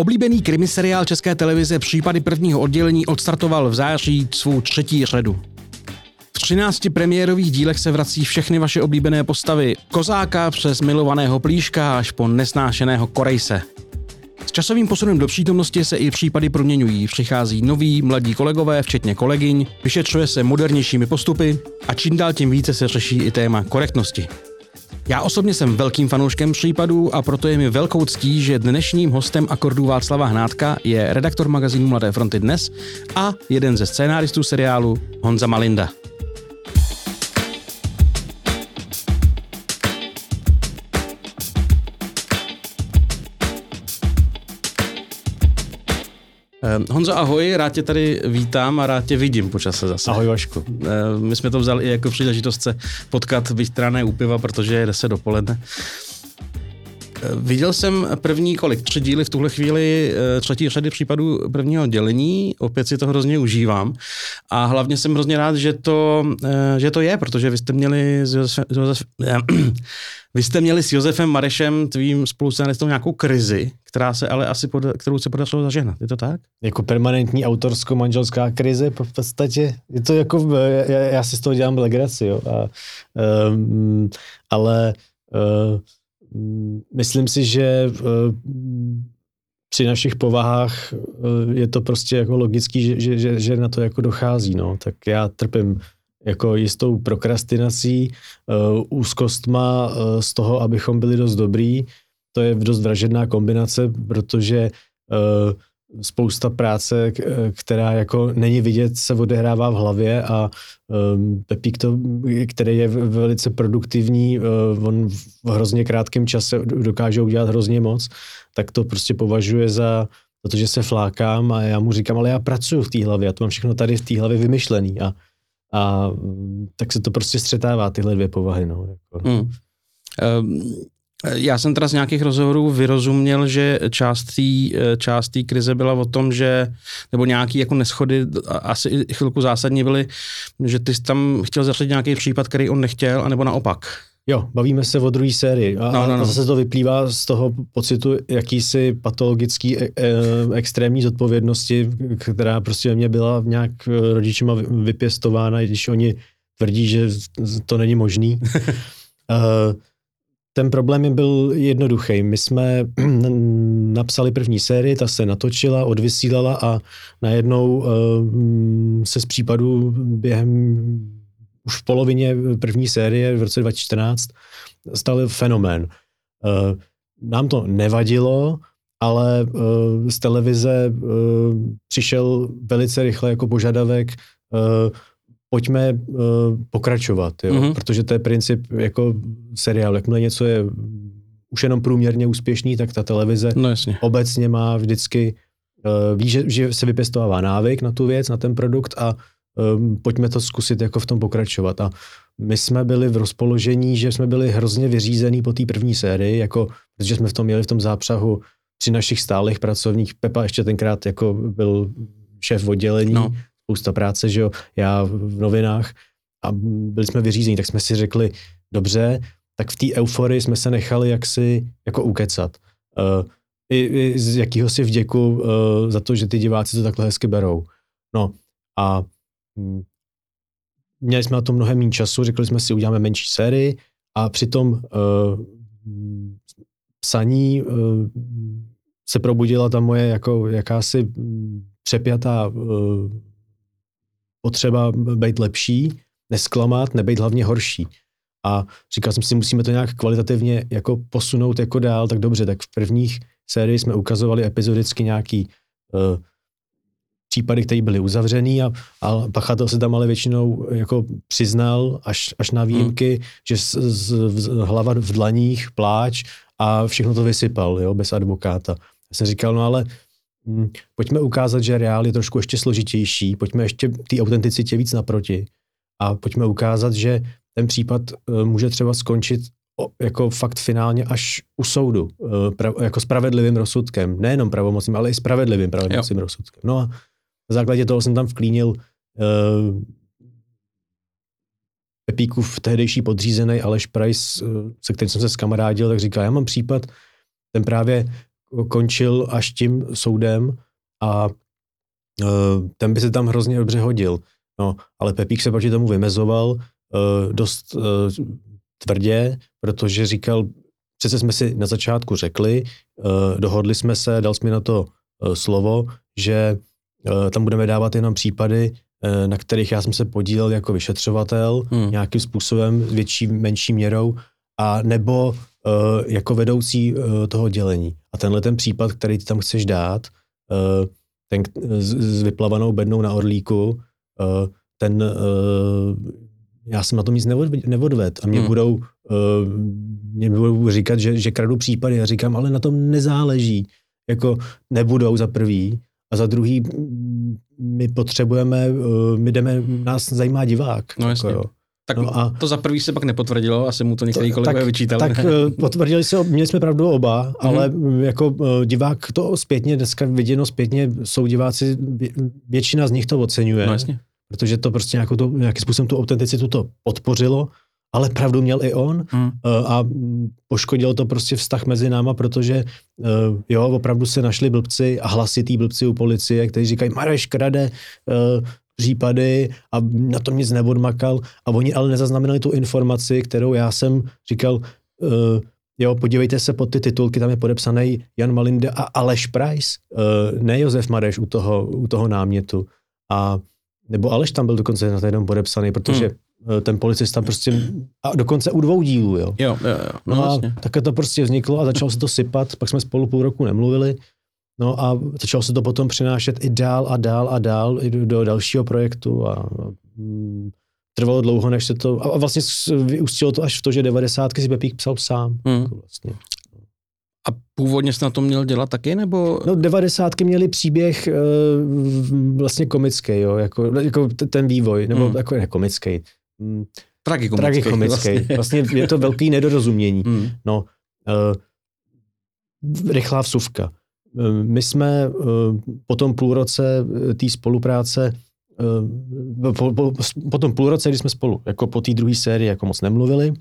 Oblíbený krimiseriál České televize Případy prvního oddělení odstartoval v září svou třetí řadu. V 13 premiérových dílech se vrací všechny vaše oblíbené postavy. Kozáka přes milovaného plíška až po nesnášeného Korejse. S časovým posunem do přítomnosti se i případy proměňují. Přichází noví, mladí kolegové, včetně kolegyň, vyšetřuje se modernějšími postupy a čím dál tím více se řeší i téma korektnosti. Já osobně jsem velkým fanouškem případů a proto je mi velkou ctí, že dnešním hostem akordů Václava Hnátka je redaktor magazínu Mladé fronty Dnes a jeden ze scénáristů seriálu Honza Malinda. Honzo, ahoj, rád tě tady vítám a rád tě vidím po čase zase. Ahoj Vašku. Uh, my jsme to vzali i jako příležitost se potkat, byť trané u piva, protože je 10 dopoledne. Uh, viděl jsem první kolik, tři díly v tuhle chvíli, třetí řady případů prvního dělení, opět si to hrozně užívám a hlavně jsem hrozně rád, že to, že to je, protože vy jste měli s Josef, Josef, vy jste měli s Josefem Marešem, tvým spolucenistou, nějakou krizi, která se ale asi, pod, kterou se podařilo zažehnat. Je to tak? Jako permanentní autorsko-manželská krize v podstatě. Je to jako, já, já si z toho dělám legraci, jo. A, um, ale um, myslím si, že um, při našich povahách je to prostě jako logický, že, že, že, na to jako dochází, no. Tak já trpím jako jistou prokrastinací, uh, úzkostma z toho, abychom byli dost dobrý. To je dost vražedná kombinace, protože uh, spousta práce, která jako není vidět, se odehrává v hlavě a um, Pepík, to, který je velice produktivní, uh, on v hrozně krátkém čase dokáže udělat hrozně moc, tak to prostě považuje za protože se flákám a já mu říkám, ale já pracuji v té hlavě, já to mám všechno tady v té hlavě vymyšlený a a tak se to prostě střetává, tyhle dvě povahy. No, jako. Hmm. Um, já jsem teda z nějakých rozhovorů vyrozuměl, že část té část krize byla o tom, že, nebo nějaký jako neschody, asi chvilku zásadně byly, že ty jsi tam chtěl zařadit nějaký případ, který on nechtěl, anebo naopak. Jo, bavíme se o druhé sérii. A, no, no, no. a zase to vyplývá z toho pocitu jakýsi patologický e, e, extrémní zodpovědnosti, která prostě mě byla nějak rodičima vypěstována, když oni tvrdí, že to není možný. uh, ten problém byl jednoduchý. My jsme napsali první sérii, ta se natočila, odvysílala a najednou uh, se z případu během už v polovině první série v roce 2014 stal fenomén. Uh, nám to nevadilo, ale uh, z televize přišel velice rychle jako požadavek pojďme pokračovat, jo? Mm-hmm. protože to je princip jako seriál. Jakmile něco je už jenom průměrně úspěšný, tak ta televize no, jasně. obecně má vždycky, ví, že, že se vypěstovává návyk na tu věc, na ten produkt a um, pojďme to zkusit jako v tom pokračovat. A my jsme byli v rozpoložení, že jsme byli hrozně vyřízený po té první sérii, jako, protože jsme v tom měli v tom zápřahu při našich stálých pracovních. Pepa ještě tenkrát jako byl šéf oddělení, no. Spousta práce, že jo, já v novinách a byli jsme vyřízení, tak jsme si řekli, dobře, tak v té euforii jsme se nechali jaksi jako ukecat. Uh, i, i z jakýhosi vděku uh, za to, že ty diváci to takhle hezky berou. No a Hmm. Měli jsme na to mnohem méně času, řekli jsme si, uděláme menší sérii a při tom uh, psaní uh, se probudila ta moje jako jakási přepjatá uh, potřeba být lepší, nesklamat, nebejt hlavně horší. A říkal jsem si, musíme to nějak kvalitativně jako posunout jako dál, tak dobře, tak v prvních sérii jsme ukazovali epizodicky nějaký uh, případy, které byly uzavřený a, a pachatel se tam ale většinou jako přiznal až, až na výjimky, hmm. že z, z, z, hlava v dlaních, pláč a všechno to vysypal, jo, bez advokáta. Já jsem říkal, no ale pojďme ukázat, že reál je trošku ještě složitější, pojďme ještě té autenticitě víc naproti. A pojďme ukázat, že ten případ uh, může třeba skončit jako fakt finálně až u soudu, pra, jako spravedlivým rozsudkem, nejenom pravomocným, ale i spravedlivým pravomocným rozsudkem. No a na základě toho jsem tam vklínil uh, Pepíkův tehdejší podřízený Aleš Price, se kterým jsem se skamarádil, tak říkal, já mám případ, ten právě končil až tím soudem a uh, ten by se tam hrozně dobře hodil. No, ale Pepík se proti tomu vymezoval uh, dost uh, tvrdě, protože říkal, přece jsme si na začátku řekli, dohodli jsme se, dal jsme na to slovo, že tam budeme dávat jenom případy, na kterých já jsem se podílel jako vyšetřovatel hmm. nějakým způsobem, větší, menší měrou, a nebo jako vedoucí toho dělení. A tenhle ten případ, který ty tam chceš dát, uh, ten s, s vyplavanou bednou na orlíku, uh, ten, já jsem na tom nic neod, neodved a mě hmm. budou, mě budou říkat, že, že kradu případy. Já říkám, ale na tom nezáleží. Jako nebudou za prvý a za druhý my potřebujeme, my jdeme, nás zajímá divák. No jasně. Jako, jo. Tak no a to za prvý se pak nepotvrdilo, asi mu to některý kolegové vyčítali. Tak eh, potvrdili se, měli jsme pravdu oba, mm-hmm. ale jako eh, divák to zpětně, dneska viděno zpětně, jsou diváci, většina z nich to oceňuje. No jasně. Protože to prostě nějakou to, nějakým způsobem tu autenticitu to podpořilo, ale pravdu měl i on mm. a poškodilo to prostě vztah mezi náma, protože jo, opravdu se našli blbci a hlasitý blbci u policie, kteří říkají, Mareš krade, případy a na tom nic neodmakal a oni ale nezaznamenali tu informaci, kterou já jsem říkal, uh, jo, podívejte se pod ty titulky, tam je podepsaný Jan Malinde a Aleš Price, uh, ne Josef Mareš u toho, u toho námětu. A nebo Aleš tam byl dokonce na jednom podepsaný, protože hmm ten policista prostě, a dokonce u dvou dílů, jo. Jo, jo, jo. No, no a také to prostě vzniklo a začalo se to sypat, pak jsme spolu půl roku nemluvili No a začalo se to potom přinášet i dál a dál a dál i do, do dalšího projektu a mm, trvalo dlouho, než se to, a vlastně vyústilo to až v to, že 90. si Pepík psal sám. Hmm. Jako vlastně. A původně jsi na to měl dělat taky, nebo? No, devadesátky měli příběh uh, vlastně komický, jo, jako, jako ten vývoj, nebo hmm. jako ne komický. Mm, Tragikomický. Tragikomický. Vlastně. vlastně je to velký nedorozumění. Hmm. No, uh, rychlá vsuvka. Eh, my jsme eh, po tom půl roce eh, té spolupráce, po, po, po tom půl roce, kdy jsme spolu, jako po té druhé sérii, jako moc nemluvili,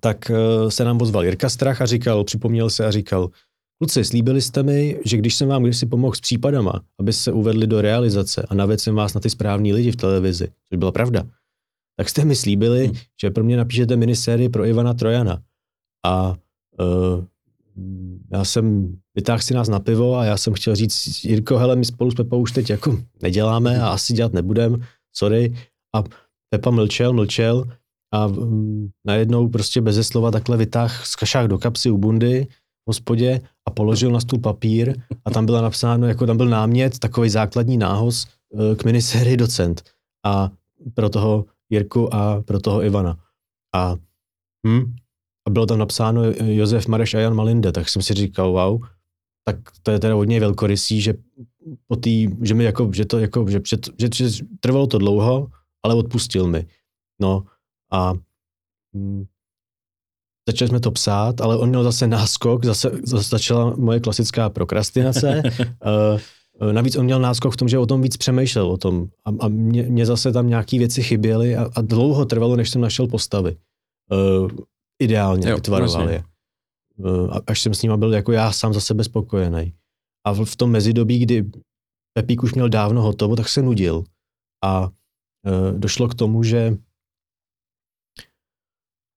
tak se nám ozval Jirka Strach a říkal, připomněl se a říkal, kluci, slíbili jste mi, že když jsem vám kdysi pomohl s případama, aby se uvedli do realizace a navedl jsem vás na ty správní lidi v televizi, což byla pravda, tak jste mi slíbili, hmm. že pro mě napíšete minisérii pro Ivana Trojana. A uh, já jsem vytáhl si nás na pivo a já jsem chtěl říct, Jirko, hele, my spolu s Pepou už teď jako neděláme a asi dělat nebudem, sorry. A Pepa mlčel, mlčel a um, najednou prostě beze slova takhle vytáh z kašák do kapsy u bundy v hospodě a položil na stůl papír a tam byla napsáno, jako tam byl námět, takový základní nához uh, k minisérii Docent a pro toho Jirku a pro toho Ivana. A hm, a bylo tam napsáno Josef Mareš a Jan Malinde, tak jsem si říkal, wow, tak to je teda hodně velkorysý, že po tý, že mi jako, že to jako, že, že, že, že trvalo to dlouho, ale odpustil mi. No a hm, začali jsme to psát, ale on měl zase náskok, zase, zase začala moje klasická prokrastinace. uh, navíc on měl náskok v tom, že o tom víc přemýšlel o tom a, a mě, mě zase tam nějaké věci chyběly a, a dlouho trvalo, než jsem našel postavy. Uh, ideálně jo, vytvaroval vlastně. je. Eh, až jsem s nima byl jako já sám za sebe spokojený. A v, tom mezidobí, kdy Pepík už měl dávno hotovo, tak se nudil. A uh, došlo k tomu, že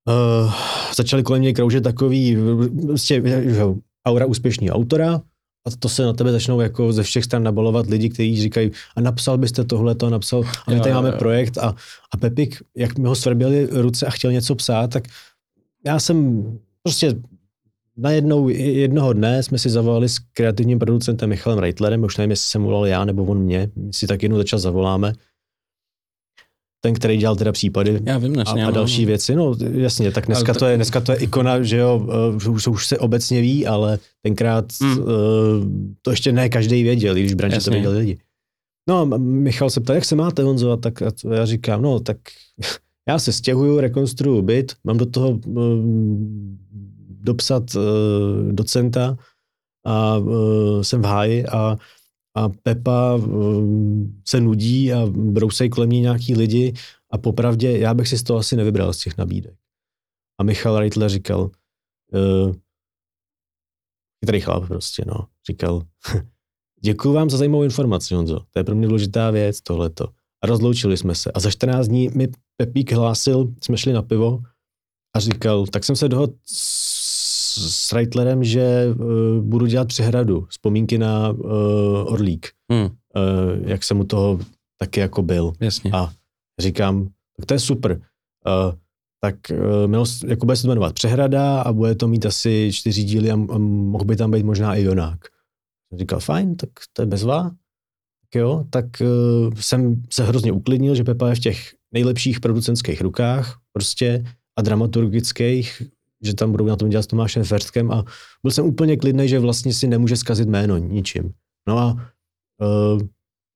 uh, začali kolem něj kroužet takový prostě, aura úspěšného autora a to se na tebe začnou jako ze všech stran nabalovat lidi, kteří říkají, a napsal byste tohle, to napsal, a my tady máme projekt a, a Pepik, jak mi ho svrběli ruce a chtěl něco psát, tak já jsem prostě najednou jednoho dne jsme si zavolali s kreativním producentem Michalem Reitlerem, už nevím, jestli jsem volal já nebo on mě, my si tak jednou začal zavoláme. Ten, který dělal teda případy já vím, a, a další věci. No jasně, tak dneska, to je, dneska to je ikona, že jo, uh, už, už se obecně ví, ale tenkrát hmm. uh, to ještě ne každý věděl, když branže to věděli lidi. No a Michal se ptal, jak se máte Honzo, a tak a já říkám, no tak já se stěhuju, rekonstruju byt, mám do toho uh, dopsat uh, docenta a uh, jsem v háji a, a Pepa se nudí a brousejí kolem mě nějaký lidi a popravdě já bych si z toho asi nevybral z těch nabídek. A Michal Reitler říkal, chytrý chlap prostě, no. Říkal, děkuji vám za zajímavou informaci, Honzo. To je pro mě důležitá věc, tohleto. A rozloučili jsme se. A za 14 dní mi Pepík hlásil, jsme šli na pivo a říkal, tak jsem se dohodl s, Reitlerem, že uh, budu dělat přehradu, vzpomínky na uh, Orlík. Hmm. Uh, jak jsem u toho taky jako byl. Jasně. A říkám, tak to je super. Uh, tak uh, mělo, jako bude se to jmenovat Přehrada a bude to mít asi čtyři díly a, a mohl by tam být možná i Jonák. Říkal, fajn, tak to je bezvá. Tak jo, tak uh, jsem se hrozně uklidnil, že Pepa je v těch nejlepších producentských rukách prostě a dramaturgických, že tam budou na tom dělat s Tomášem Ferstkem a byl jsem úplně klidný, že vlastně si nemůže zkazit jméno ničím. No a uh,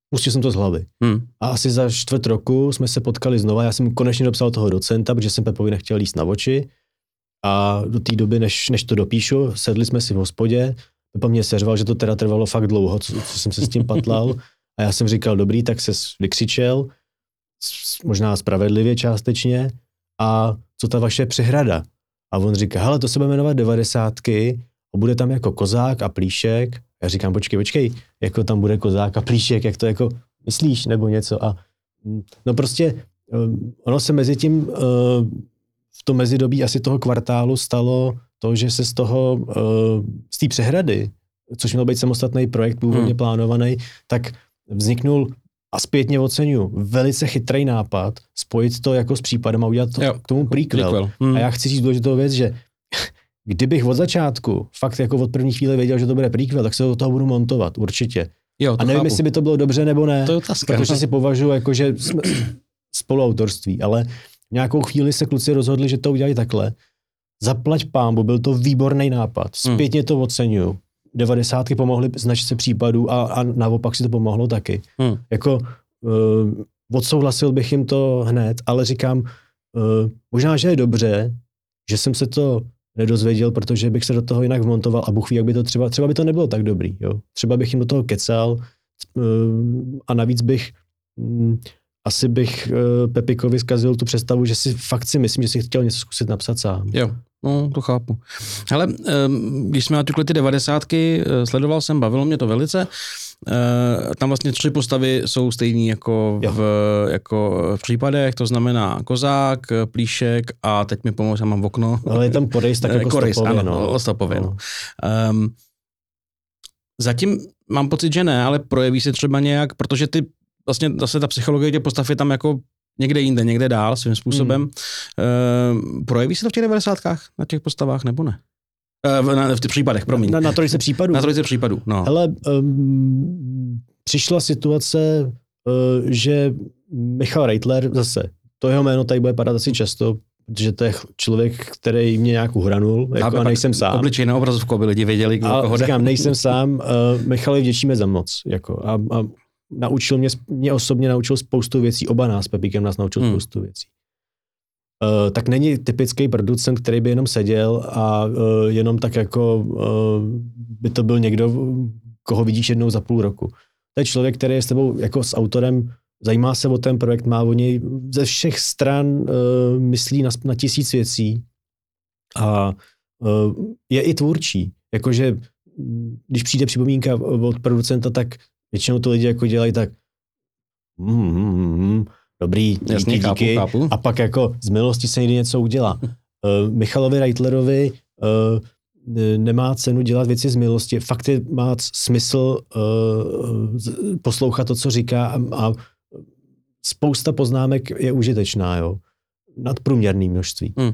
pustil jsem to z hlavy. Hmm. A asi za čtvrt roku jsme se potkali znova. Já jsem konečně dopsal toho docenta, protože jsem Pepovi nechtěl líst na oči. A do té doby, než, než to dopíšu, sedli jsme si v hospodě. Pepa mě seřval, že to teda trvalo fakt dlouho, co, co jsem se s tím patlal. A já jsem říkal, dobrý, tak se vykřičel, možná spravedlivě částečně. A co ta vaše přehrada? A on říká, hele, to se bude jmenovat devadesátky a bude tam jako kozák a plíšek. Já říkám, počkej, počkej, jako tam bude kozák a plíšek, jak to jako myslíš, nebo něco. A no prostě um, ono se mezi tím uh, v tom mezidobí asi toho kvartálu stalo to, že se z toho, uh, z té přehrady, což měl být samostatný projekt původně hmm. plánovaný, tak vzniknul a zpětně oceňuji, velice chytrý nápad spojit to jako s případem a udělat to, Jo, k tomu prequel. prequel. Hmm. A já chci říct důležitou věc, že kdybych od začátku, fakt jako od první chvíle věděl, že to bude prequel, tak se do toho budu montovat, určitě. Jo, to A nevím, chápu. jestli by to bylo dobře nebo ne, To je otázka. protože si považuji jako, že jsme spoluautorství, ale nějakou chvíli se kluci rozhodli, že to udělají takhle. Zaplať pámbu, byl to výborný nápad, Hmm. zpětně to oceňuju. 90. pomohly značce případů a, a naopak si to pomohlo taky. Hmm. Jako uh, odsouhlasil bych jim to hned, ale říkám, uh, možná, že je dobře, že jsem se to nedozvěděl, protože bych se do toho jinak vmontoval a Bůh ví, jak by to třeba, třeba by to nebylo tak dobrý, jo. Třeba bych jim do toho kecal uh, a navíc bych um, asi bych uh, Pepikovi zkazil tu představu, že si fakt si myslím, že si chtěl něco zkusit napsat sám. Jo, no, to chápu. Ale když jsme naťukli ty devadesátky, eh, sledoval jsem, bavilo mě to velice. Uh, tam vlastně tři postavy jsou stejný jako Jo. v, jako v případech, to znamená Kozák, Plíšek a teď mi pomoct, já mám v okno. Ale je tam Korejs tak Eh, jako Korejs, stopově, ano, no. stopově, no. Um, zatím mám pocit, že ne, ale projeví se třeba nějak, protože ty vlastně zase ta psychologie těch postav je tam jako někde jinde, někde dál svým způsobem. Hmm. Um, projeví se to v těch 90 na těch postavách nebo ne? Uh, v, na, v těch případech, promiň. Na, na trojice případů. Na trojice případů, no. Hele, um, přišla situace, uh, že Michal Reitler zase, to jeho jméno tady bude padat asi často, protože to je člověk, který mě nějak uhranul, jako a nejsem sám. Obličej na obrazovku, aby lidi věděli, kdo A koho říkám, nejsem sám, uh, Michalovi vděčíme za moc. Jako, a, a naučil mě, mě osobně naučil spoustu věcí, oba nás, Pepíkem nás naučil Hmm. spoustu věcí. Uh, tak není typický producent, který by jenom seděl a uh, jenom tak jako uh, by to byl někdo, koho vidíš jednou za půl roku. To je člověk, který je s tebou jako s autorem, zajímá se o ten projekt, má o něj ze všech stran uh, myslí na, na tisíc věcí a uh, je i tvůrčí. Jakože když přijde připomínka od producenta, tak většinou to lidi jako dělají tak mm, mm, mm, dobrý, díky, Jasně, chápu, díky. chápu. A pak jako z milosti se někdy něco udělá. Uh, Michalovi Reitlerovi uh, nemá cenu dělat věci z milosti. Fakt je, má smysl uh, poslouchat to, co říká a, a spousta poznámek je užitečná, jo. Nadprůměrný množství. Hmm.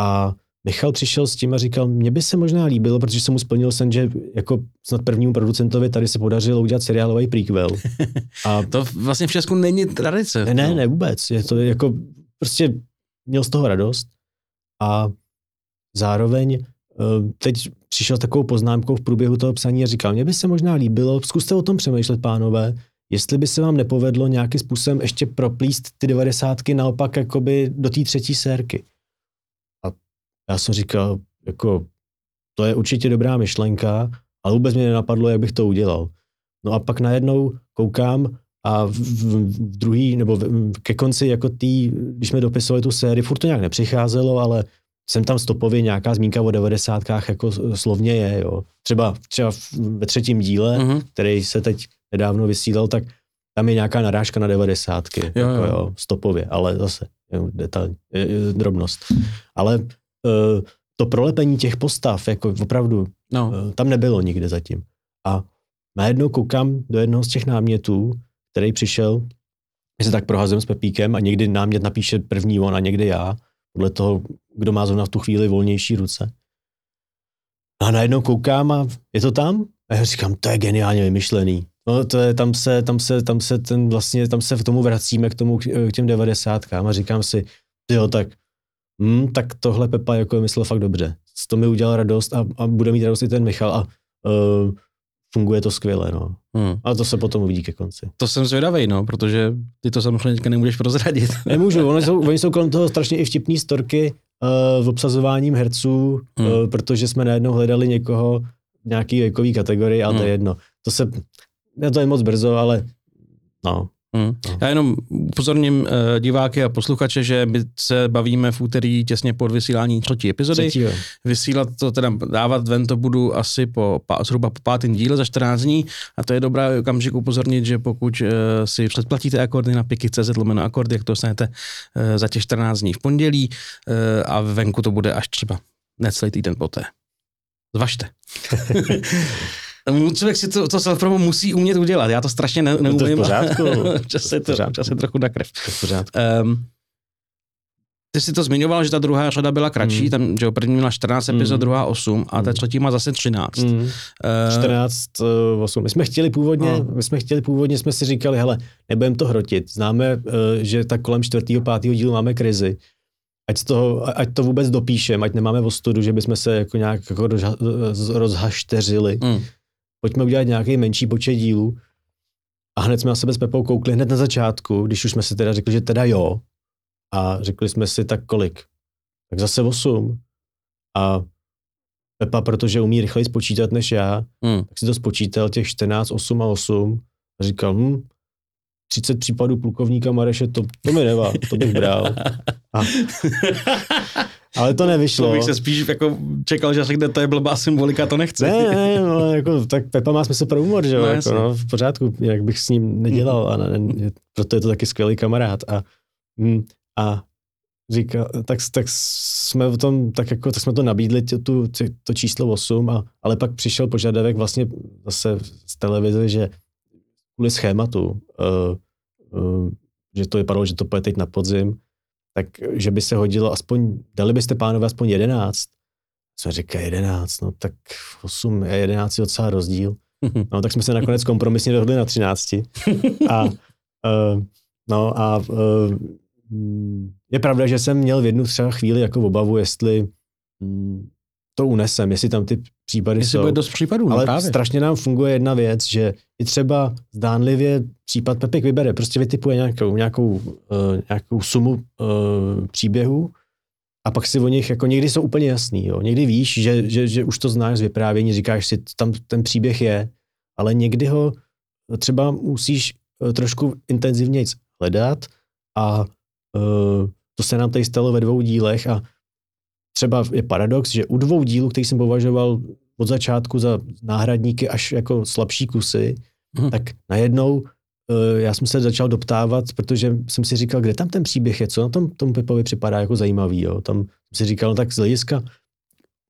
A Michal přišel s tím a říkal, mně by se možná líbilo, protože jsem mu splnil sen, že jako snad prvnímu producentovi tady se podařilo udělat seriálový prequel. A To vlastně v Česku není tradice. ne, ne, no. ne vůbec. Je to jako, prostě měl z toho radost a zároveň eh, teď přišel s takovou poznámkou v průběhu toho psaní a říkal, mně by se možná líbilo, zkuste o tom přemýšlet, pánové, jestli by se vám nepovedlo nějakým způsobem ještě proplíst ty devadesátky naopak jakoby do té třetí sérky. Já jsem říkal, jako, to je určitě dobrá myšlenka, ale vůbec mě nenapadlo, jak bych to udělal. No a pak najednou koukám a v, v, v druhý, nebo v, ke konci jako tý, když jsme dopisovali tu sérii, furt to nějak nepřicházelo, ale jsem tam stopově nějaká zmínka o 90. jako slovně je, jo. Třeba, třeba ve třetím díle, mm-hmm. který se teď nedávno vysílal, tak tam je nějaká narážka na 90. Jo, jako, jo. Jo, stopově, ale zase jo, detail, drobnost. Ale to prolepení těch postav, jako opravdu, no. uh, tam nebylo nikde zatím. A najednou koukám do jednoho z těch námětů, který přišel, my se tak prohazujeme s Pepíkem a někdy námět napíše první on a někdy já, podle toho, kdo má zrovna v tu chvíli volnější ruce. A najednou koukám a je to tam? A já říkám, to je geniálně vymyšlený. No to je, tam se, tam se, tam se ten vlastně, tam se v tomu vracíme k tomu, k těm devadesátkám a říkám si, jo, tak, hm, tak tohle Pepa jako myslel fakt dobře. To mi udělal radost a, a bude mít radost i ten Michal a uh, funguje to skvěle, no. Hmm. A to se potom uvidí ke konci. To jsem zvědavý, no, protože ty to samozřejmě nemůžeš prozradit. Nemůžu, oni jsou, oni jsou kolem toho strašně i vtipný storky uh, v obsazováním herců, hmm. uh, protože jsme najednou hledali někoho nějaký věkový kategorii, ale hmm. to je hmm. jedno. To se, já to je moc brzo, ale no, Hmm. Já jenom upozorním uh, diváky a posluchače, že my se bavíme v úterý těsně pod vysílání třetí epizody. Třetí, Vysílat to teda, dávat ven to budu asi po, zhruba po pátém díle za 14 dní a to je dobré okamžik upozornit, že pokud uh, si předplatíte akordy na piky.cz lomeno akordy, jak to dostanete uh, za těch 14 dní v pondělí uh, a venku to bude až třeba necelý týden poté. Zvažte. Člověk si to, to self musí umět udělat. Já to strašně ne, neumím. No to je v pořádku. čas je, to, čas je trochu na krev. To v pořádku. Um, ty jsi to zmiňoval, že ta druhá řada byla kratší, mm. tam, že první měla 14 epizod, mm. druhá 8 a ta hmm. třetí má zase 13. Mm. Uh, 14, uh, 8. My jsme chtěli původně, no. my jsme chtěli původně, jsme si říkali, hele, nebudeme to hrotit. Známe, uh, že tak kolem čtvrtého, pátého dílu máme krizi. Ať, to, ať to vůbec dopíšeme, ať nemáme ostudu, že bychom se jako nějak jako rozhašteřili. Mm pojďme udělat nějaký menší počet dílů. A hned jsme na sebe s Pepou koukli hned na začátku, když už jsme si teda řekli, že teda jo. A řekli jsme si tak kolik. Tak zase 8. A Pepa, protože umí rychleji spočítat než já, hmm. tak si to spočítal těch 14, 8 a 8 a říkal, hm, 30 případů plukovníka Mareše, to, to mi nevá, to bych bral. A, ale to nevyšlo. To bych se spíš jako čekal, že řekne, to je blbá symbolika, to nechce. Ne, ne, no, jako, tak Pepa má smysl pro humor, že jo, no, jako, no, v pořádku, jak bych s ním nedělal, a ne, ne, proto je to taky skvělý kamarád. A, mm, a říká, tak, tak jsme v tom, tak jako, tak jsme to nabídli, tu, to číslo 8, a, ale pak přišel požadavek vlastně zase z televize, že kvůli schématu, uh, uh, že to vypadalo, že to půjde teď na podzim, tak že by se hodilo aspoň, dali byste pánové aspoň 11. Jsme říkali 11, no tak 8 a 11 je docela rozdíl. No tak jsme se nakonec kompromisně dohodli na 13. A, uh, no a uh, je pravda, že jsem měl v jednu třeba chvíli jako obavu, jestli um, to unesem, jestli tam ty případy jestli jsou. Bude dost případů, no Ale právě. strašně nám funguje jedna věc, že i třeba zdánlivě případ Pepik vybere, prostě vytipuje nějakou, nějakou, uh, nějakou sumu uh, příběhů a pak si o nich, jako někdy jsou úplně jasný, jo. někdy víš, že, že, že už to znáš z vyprávění, říkáš si, tam ten příběh je, ale někdy ho třeba musíš uh, trošku intenzivně hledat a uh, to se nám tady stalo ve dvou dílech a třeba je paradox, že u dvou dílů, který jsem považoval od začátku za náhradníky až jako slabší kusy, hmm. tak najednou uh, já jsem se začal doptávat, protože jsem si říkal, kde tam ten příběh je, co na tom tomu Pepovi připadá jako zajímavý. Jo? Tam jsem si říkal, no tak z hlediska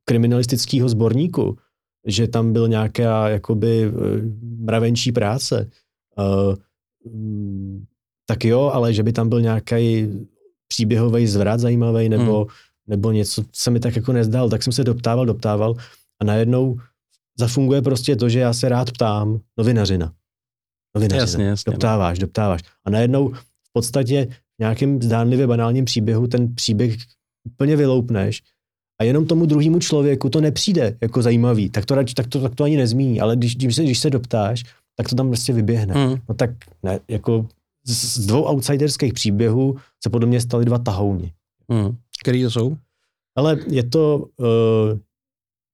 kriminalistického sborníku, že tam byl nějaká jakoby uh, mravenčí práce, uh, tak jo, ale že by tam byl nějaký příběhový zvrat zajímavý, nebo hmm nebo něco se mi tak jako nezdal, tak jsem se doptával, doptával a najednou zafunguje prostě to, že já se rád ptám novinařina. Novinařina. Jasně, jasně. Doptáváš, doptáváš. A najednou v podstatě v nějakém zdánlivě banálním příběhu ten příběh úplně vyloupneš a jenom tomu druhému člověku to nepřijde jako zajímavý, tak to, tak to, tak to ani nezmíní, ale když, když, se, když se doptáš, tak to tam prostě vyběhne. Hmm. No tak ne, jako z, z dvou outsiderských příběhů se podle mě staly dva tahouni. Hmm. Který to jsou? Ale je to uh,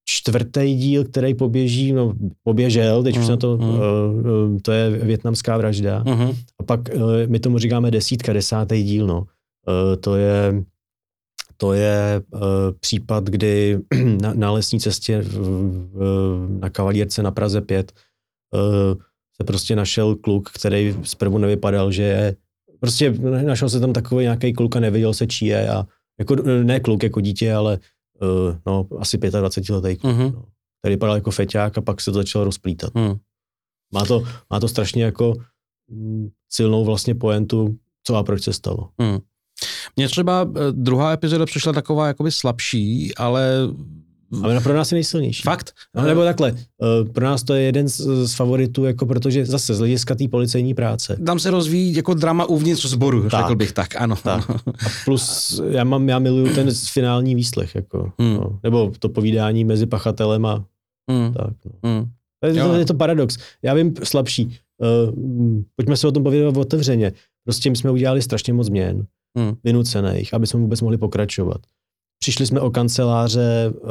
čtvrtý díl, který poběží, no poběžel, teď uh, už na to, uh, uh, to je větnamská vražda. Uh-huh. A pak uh, my tomu říkáme desítka, desátý díl, no. Uh, to je to je uh, případ, kdy na, na lesní cestě v, v, na Kavalírce na Praze 5 uh, se prostě našel kluk, který zprvu nevypadal, že je, prostě našel se tam takový nějaký kluk a nevěděl se, čí je a jako, ne kluk jako dítě, ale uh, no, asi 25 letý kluk, mm-hmm. no, který vypadal jako feťák a pak se to začalo rozplítat. Mm. Má, to, má to strašně jako mm, silnou vlastně poentu, co a proč se stalo. Mm. Mně třeba eh, druhá epizoda přišla taková jakoby slabší, ale ale pro nás je nejsilnější. Fakt? No, nebo takhle, uh, pro nás to je jeden z, z favoritů, jako protože zase z hlediska té policejní práce. Tam se rozvíjí jako drama uvnitř sboru, tak, řekl bych tak, ano. Tak. A plus já, mám, já miluju ten finální výslech, jako, hmm. no, nebo to povídání mezi pachatelem a hmm. tak. No. Hmm. Je, to, je to paradox. Já vím slabší. Uh, pojďme se o tom povědět otevřeně. Prostě my jsme udělali strašně moc změn hmm. vynucených, aby jsme vůbec mohli pokračovat. Přišli jsme o kanceláře uh,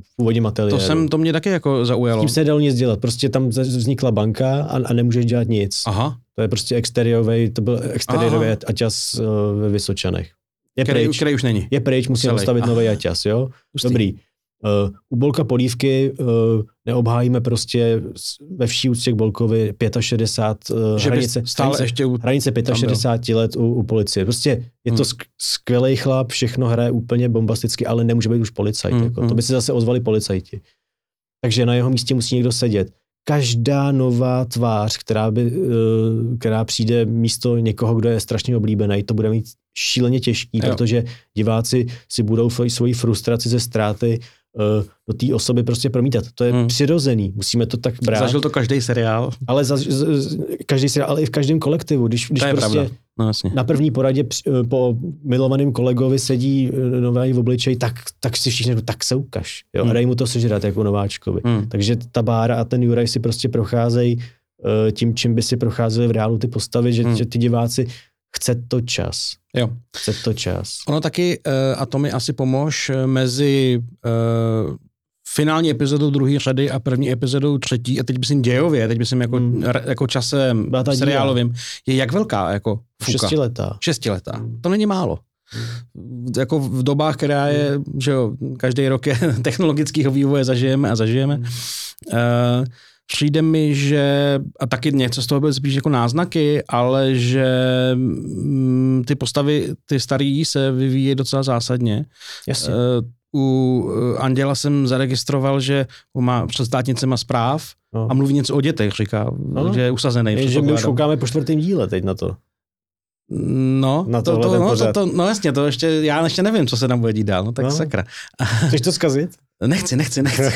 v původním ateliéru. To, jsem, to mě taky jako zaujalo. S tím se nedalo nic dělat. Prostě tam vznikla banka a, a nemůžeš dělat nic. Aha. To je prostě exteriový, to byl exteriérový aťas uh, ve Vysočanech. Je který, pryč, který už není. Je pryč, musíme postavit nový aťas, jo? Pustý. Dobrý. Uh, u Bolka polívky uh, neobhájíme prostě ve vší úctě k Bolkovi 65 uh, že hranice, stále hranice, ještě u, hranice 65 let u, u policie. Prostě je hmm. to skvělý chlap, všechno hraje úplně bombasticky, ale nemůže být už policajt. Hmm. Jako. To hmm. by se zase ozvali policajti. Takže na jeho místě musí někdo sedět. Každá nová tvář, která, by, uh, která přijde místo někoho, kdo je strašně oblíbený, to bude mít šíleně těžký, jo. protože diváci si budou svoji frustraci ze ztráty do té osoby prostě promítat. To je hmm. přirozený, musíme to tak brát. Zažil to každý seriál. Ale za, z, z, každý seriál, ale i v každém kolektivu. Když, když to prostě no, jasně. na první poradě uh, po milovaném kolegovi sedí uh, nový v obličeji, tak, tak si všichni tak se ukaž. Jo? Hmm. A dej mu to sežrat jako nováčkovi. Hmm. Takže ta Bára a ten Juraj si prostě procházejí tím, čím by si procházeli v reálu ty postavy, že, hmm. že ty diváci chce to čas. Jo. Chce to čas. Ono taky, eh, a to mi asi pomož, eh, mezi uh, finální epizodou druhé řady a první epizodou třetí, a teď myslím dějově, teď myslím jako, hmm. jako časem seriálovým, je jak velká jako fuka? Šestiletá. Šestiletá. Hmm. To není málo. Hmm. Jako v dobách, která je, hmm. že jo, každý rok je technologického vývoje zažijeme a zažijeme. Hmm. Uh, přijde mi, že, a taky něco z toho byly spíš jako náznaky, ale že mm, ty postavy, ty starý se vyvíjí docela zásadně. Jasně. Uh, u eh, Anděla jsem zaregistroval, že má před státnicema zpráv no. a mluví něco o dětech, říká, no. že je usazený. Je, že my už koukáme po čtvrtém díle teď na to. No, na to, to, no, to, to, no jasně, to ještě, já ještě nevím, co se tam bude dít dál, no tak no. sakra. Chceš to zkazit? Nechci, nechci, nechci.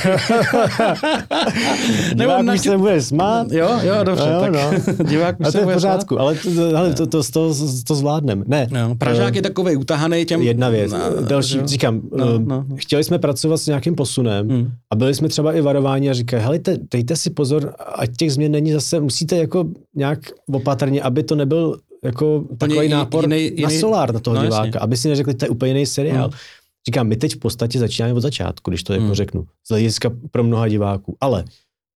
divák už se bude smát. Jo, jo, dobře, no, tak no. divák už a to je v pořádku, smát. ale, to, ale to, to, to, to zvládneme. Ne. No, Pražák uh, je takový utahaný těm... Jedna věc. No, Další, jo. říkám, no, uh, no. chtěli jsme pracovat s nějakým posunem hmm. a byli jsme třeba i varováni a říkali, hele, dejte si pozor, ať těch změn není zase, musíte jako nějak opatrně, aby to nebyl jako takový nápor jiný, jiný, na solár na toho no, diváka, jasně. aby si neřekli, to je úplně jiný seriál. Hmm. Říkám, my teď v podstatě začínáme od začátku, když to jako hmm. řeknu, z hlediska pro mnoha diváků, ale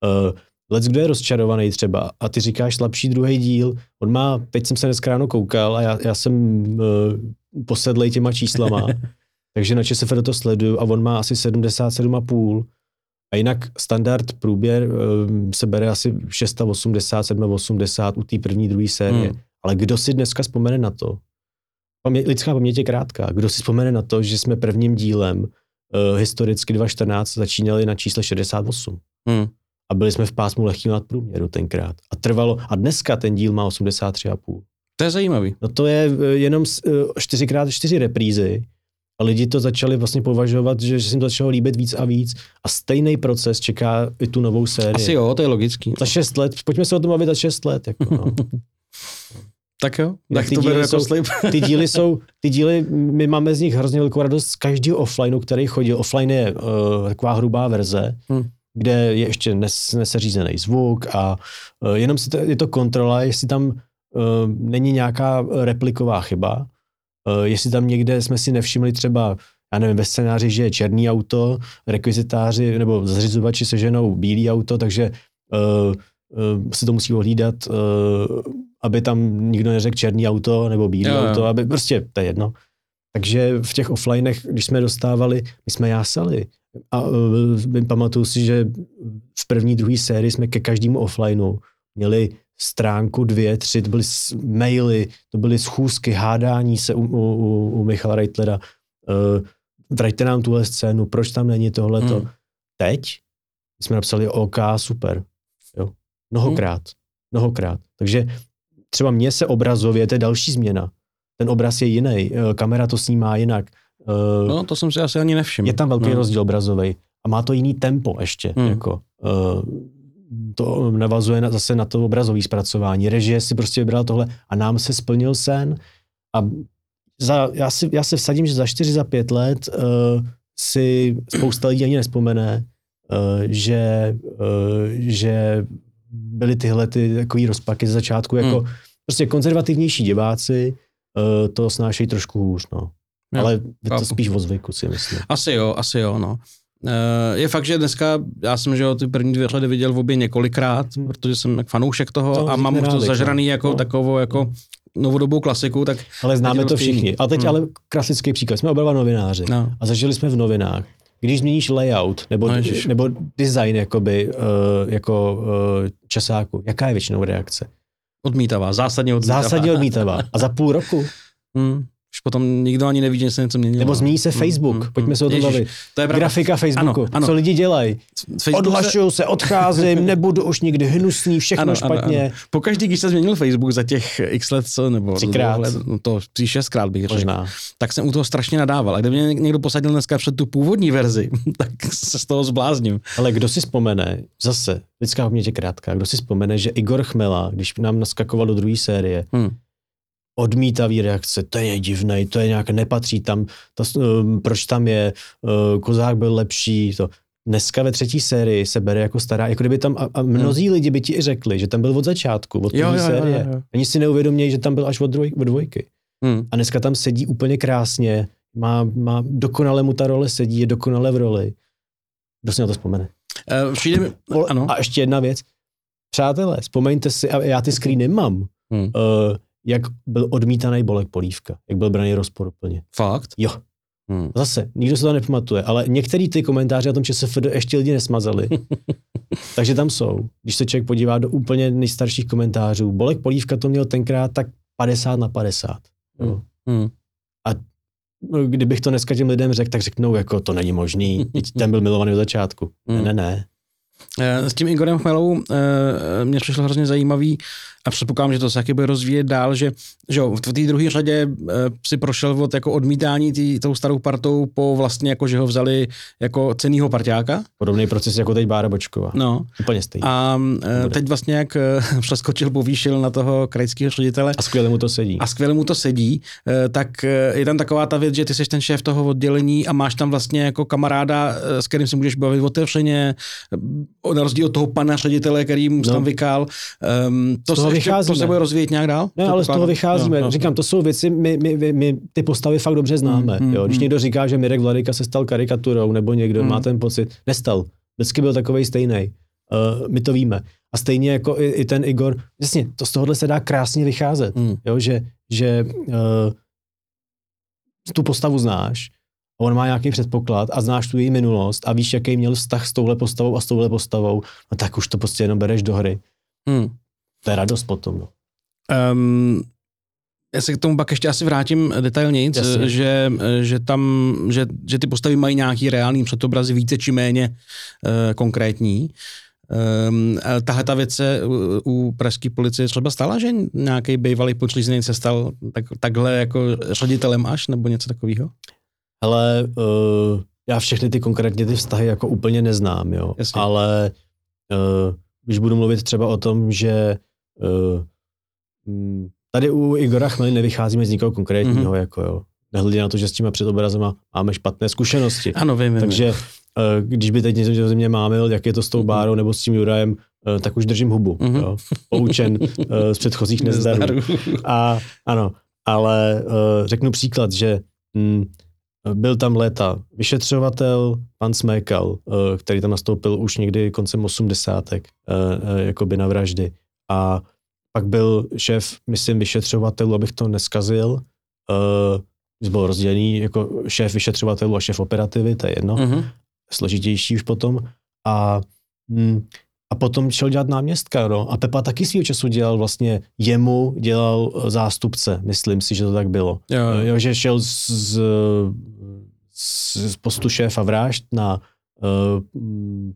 uh, Lec, kdo je rozčarovaný třeba a ty říkáš slabší druhý díl, on má, teď jsem se dneska ráno koukal a já, já jsem uh, posedlej těma číslama, takže na ČSFR to sleduju a on má asi 77,5 a jinak standard průběr um, se bere asi 680, 780 u té první, druhé série. Hmm. Ale kdo si dneska vzpomene na to, Pamě, lidská paměť je krátká. Kdo si vzpomene na to, že jsme prvním dílem uh, historicky 2014 začínali na čísle 68. Hmm. A byli jsme v pásmu lehkého nadprůměru tenkrát. A trvalo, a dneska ten díl má 83,5. To je zajímavý. No to je uh, jenom uh, 4x4 reprízy a lidi to začali vlastně považovat, že, že se jim to začalo líbit víc a víc a stejný proces čeká i tu novou sérii. Asi jo, to je logický. Za 6 let, pojďme se o tom bavit za 6 let. Jako, no. Tak jo, tak ty to díly jako slib. ty díly jsou, ty díly, my máme z nich hrozně velkou radost z každého offlineu, který chodil. Offline je uh, taková hrubá verze, hmm. kde je ještě nes, neseřízený zvuk a uh, jenom si to, je to kontrola, jestli tam uh, není nějaká repliková chyba, uh, jestli tam někde jsme si nevšimli třeba já nevím, ve scénáři, že je černý auto, rekvizitáři nebo zřizovači seženou bílý auto, takže uh, uh, si to musí ohlídat, uh, aby tam nikdo neřekl černý auto nebo bílý jo, auto, aby prostě, to je jedno. takže v těch offlinech, když jsme dostávali, my jsme jásali. A uh, pamatuju si, že v první, druhé sérii jsme ke každému offlineu měli stránku, dvě, tři, to byly maily, to byly schůzky, hádání se u, u, u Michala Reitlera. Uh, vraťte nám tuhle scénu, proč tam není tohleto. Hmm. Teď jsme napsali OK, super. Jo. Mnohokrát. Hmm. Mnohokrát. Takže třeba mně se obrazově, to je další změna. Ten obraz je jiný, eh, kamera to snímá jinak. Uh, no, to jsem si asi ani nevšiml. Je tam velký no. rozdíl obrazový a má to jiný tempo ještě. Hmm. Jako, uh, to navazuje na, zase na to obrazové zpracování. Režie si prostě vybral tohle a nám se splnil sen a za, já, si, já se vsadím, že za 4, za 5 let uh, si spousta lidí ani nespomene, uh, že, uh, že byly tyhle ty takový rozpaky ze začátku, jako hmm. prostě konzervativnější diváci uh, to snášejí trošku hůř, no. Jo, Ale je to spíš o zvyku, si myslím. Asi jo, asi jo, no. Je fakt, že dneska, já jsem že jo, ty první dvě řady viděl v obě několikrát, hmm. protože jsem fanoušek toho to a mám už to zažraný jako no. takovou jako novodobou klasiku, tak... Ale známe to všichni. A teď hmm. ale klasický příklad. Jsme oba novináři no. a zažili jsme v novinách. Když změníš layout nebo, no, nebo design jakoby, uh, jako uh, časáku, jaká je většinou reakce? Odmítavá, zásadně odmítavá. Zásadně odmítavá. A za půl roku? Hmm. Už potom nikdo ani neví, že se něco měnilo. Nebo změní se Facebook, mm, mm, pojďme se o tom bavit. To je Grafika Facebooku, ano, ano. co lidi dělají. Odhlašují se... se, odcházím, nebudu už nikdy hnusný, všechno ano, špatně. Ano, ano. Pokaždý, když se změnil Facebook za těch x let, co, nebo Třikrát. Let, no to tří šestkrát bych řekl, tak jsem u toho strašně nadával. A kdyby mě někdo posadil dneska před tu původní verzi, tak se z toho zblázním. Ale kdo si vzpomene, zase, lidská paměť je krátká, kdo si vzpomene, že Igor Chmela, když nám naskakoval do druhé série, hmm odmítavý reakce, to je divný, to je nějak, nepatří tam, to, um, proč tam je, uh, Kozák byl lepší, to. Dneska ve třetí sérii se bere jako stará, jako kdyby tam, a, a mnozí hmm. lidi by ti i řekli, že tam byl od začátku, od první série. Jo, jo, jo. Oni si neuvědomějí, že tam byl až od, dvoj, od dvojky. Hmm. A dneska tam sedí úplně krásně, má, má dokonale mu ta role sedí, je dokonale v roli. Kdo si na to vzpomene? Uh, přijde mi, ano. A ještě jedna věc. Přátelé, vzpomeňte si, a já ty screeny mám, hmm. uh, jak byl odmítaný Bolek Polívka, jak byl braný rozporuplně. Fakt? Jo. Hmm. Zase, nikdo se to nepamatuje, ale některý ty komentáře o tom ČSFD ještě lidi nesmazali. Takže tam jsou. Když se člověk podívá do úplně nejstarších komentářů, Bolek Polívka to měl tenkrát tak 50 na 50. Jo. Hmm. A kdybych to dneska těm lidem řekl, tak řeknou, jako to není možný, ten byl milovaný od začátku. Hmm. Ne, ne, ne. Eh, s tím Igorem Chmelou eh, mě přišlo hrozně zajímavý a předpokládám, že to se taky bude rozvíjet dál, že, že v té druhé řadě eh, si prošel od jako odmítání tý, tou starou partou po vlastně jako, že ho vzali jako cenýho parťáka. Podobný proces jako teď Bára Bočková. No. Úplně stejný. A Bude. teď vlastně jak přeskočil, povýšil na toho krajského ředitele. A skvěle mu to sedí. A skvěle mu to sedí, tak je tam taková ta věc, že ty jsi ten šéf toho oddělení a máš tam vlastně jako kamaráda, s kterým si můžeš bavit otevřeně, na rozdíl od toho pana ředitele, který mu no. tam vykál. Um, to, se ještě, to se bude rozvíjet nějak dál? Ne, ale z toho vycházíme. No, no. Říkám, to jsou věci, my, my, my, my ty postavy fakt dobře známe. Mm, jo. Když mm. někdo říká, že Mirek Vladika se stal karikaturou, nebo někdo mm. má ten pocit, nestal. Vždycky byl takový stejný. Uh, my to víme. A stejně jako i, i ten Igor, jasně, to z tohohle se dá krásně vycházet, mm. jo, že, že uh, tu postavu znáš, on má nějaký předpoklad a znáš tu její minulost a víš, jaký měl vztah s touhle postavou a s touhle postavou, no tak už to prostě jenom bereš do hry. Hmm. To je radost potom. No. Um, já se k tomu pak ještě asi vrátím detailněji, že, že tam, že, že ty postavy mají nějaký reálný předobrazy více či méně uh, konkrétní. Um, tahle ta věc se u, u pražské policie třeba stala, že nějaký bývalý počlízený se stal tak, takhle jako ředitelem až, nebo něco takového? Hele, uh, já všechny ty konkrétně ty vztahy jako úplně neznám, jo, Jasně. ale uh, když budu mluvit třeba o tom, že uh, tady u Igora Chmely nevycházíme z nikoho konkrétního, mm-hmm. jako jo. Nehledě na to, že s těma předobrazama máme špatné zkušenosti. Ano, vím, vím. Takže uh, když by teď něco ze mě mámil, jak je to s tou mhm. Bárou nebo s tím Jurajem, uh, tak už držím hubu. Mm-hmm. Jo. Poučen uh, z předchozích nezdarů. A ano, ale uh, řeknu příklad, že mm, byl tam léta vyšetřovatel, pan Smékal, eh, který tam nastoupil už někdy koncem osmdesátek, eh, eh, jakoby na vraždy. A pak byl šéf, myslím, vyšetřovatelů, abych to neskazil, byl rozdělený jako šéf vyšetřovatelů a šéf operativy, to je jedno, Mhm. složitější už potom. A, mm, a potom šel dělat náměstka, no. A Pepa taky svýho času dělal vlastně, jemu dělal eh, zástupce, myslím si, že to tak bylo. Jo, jo. Jo, že šel z, z, z postu šéfa vražd na, eh, mm,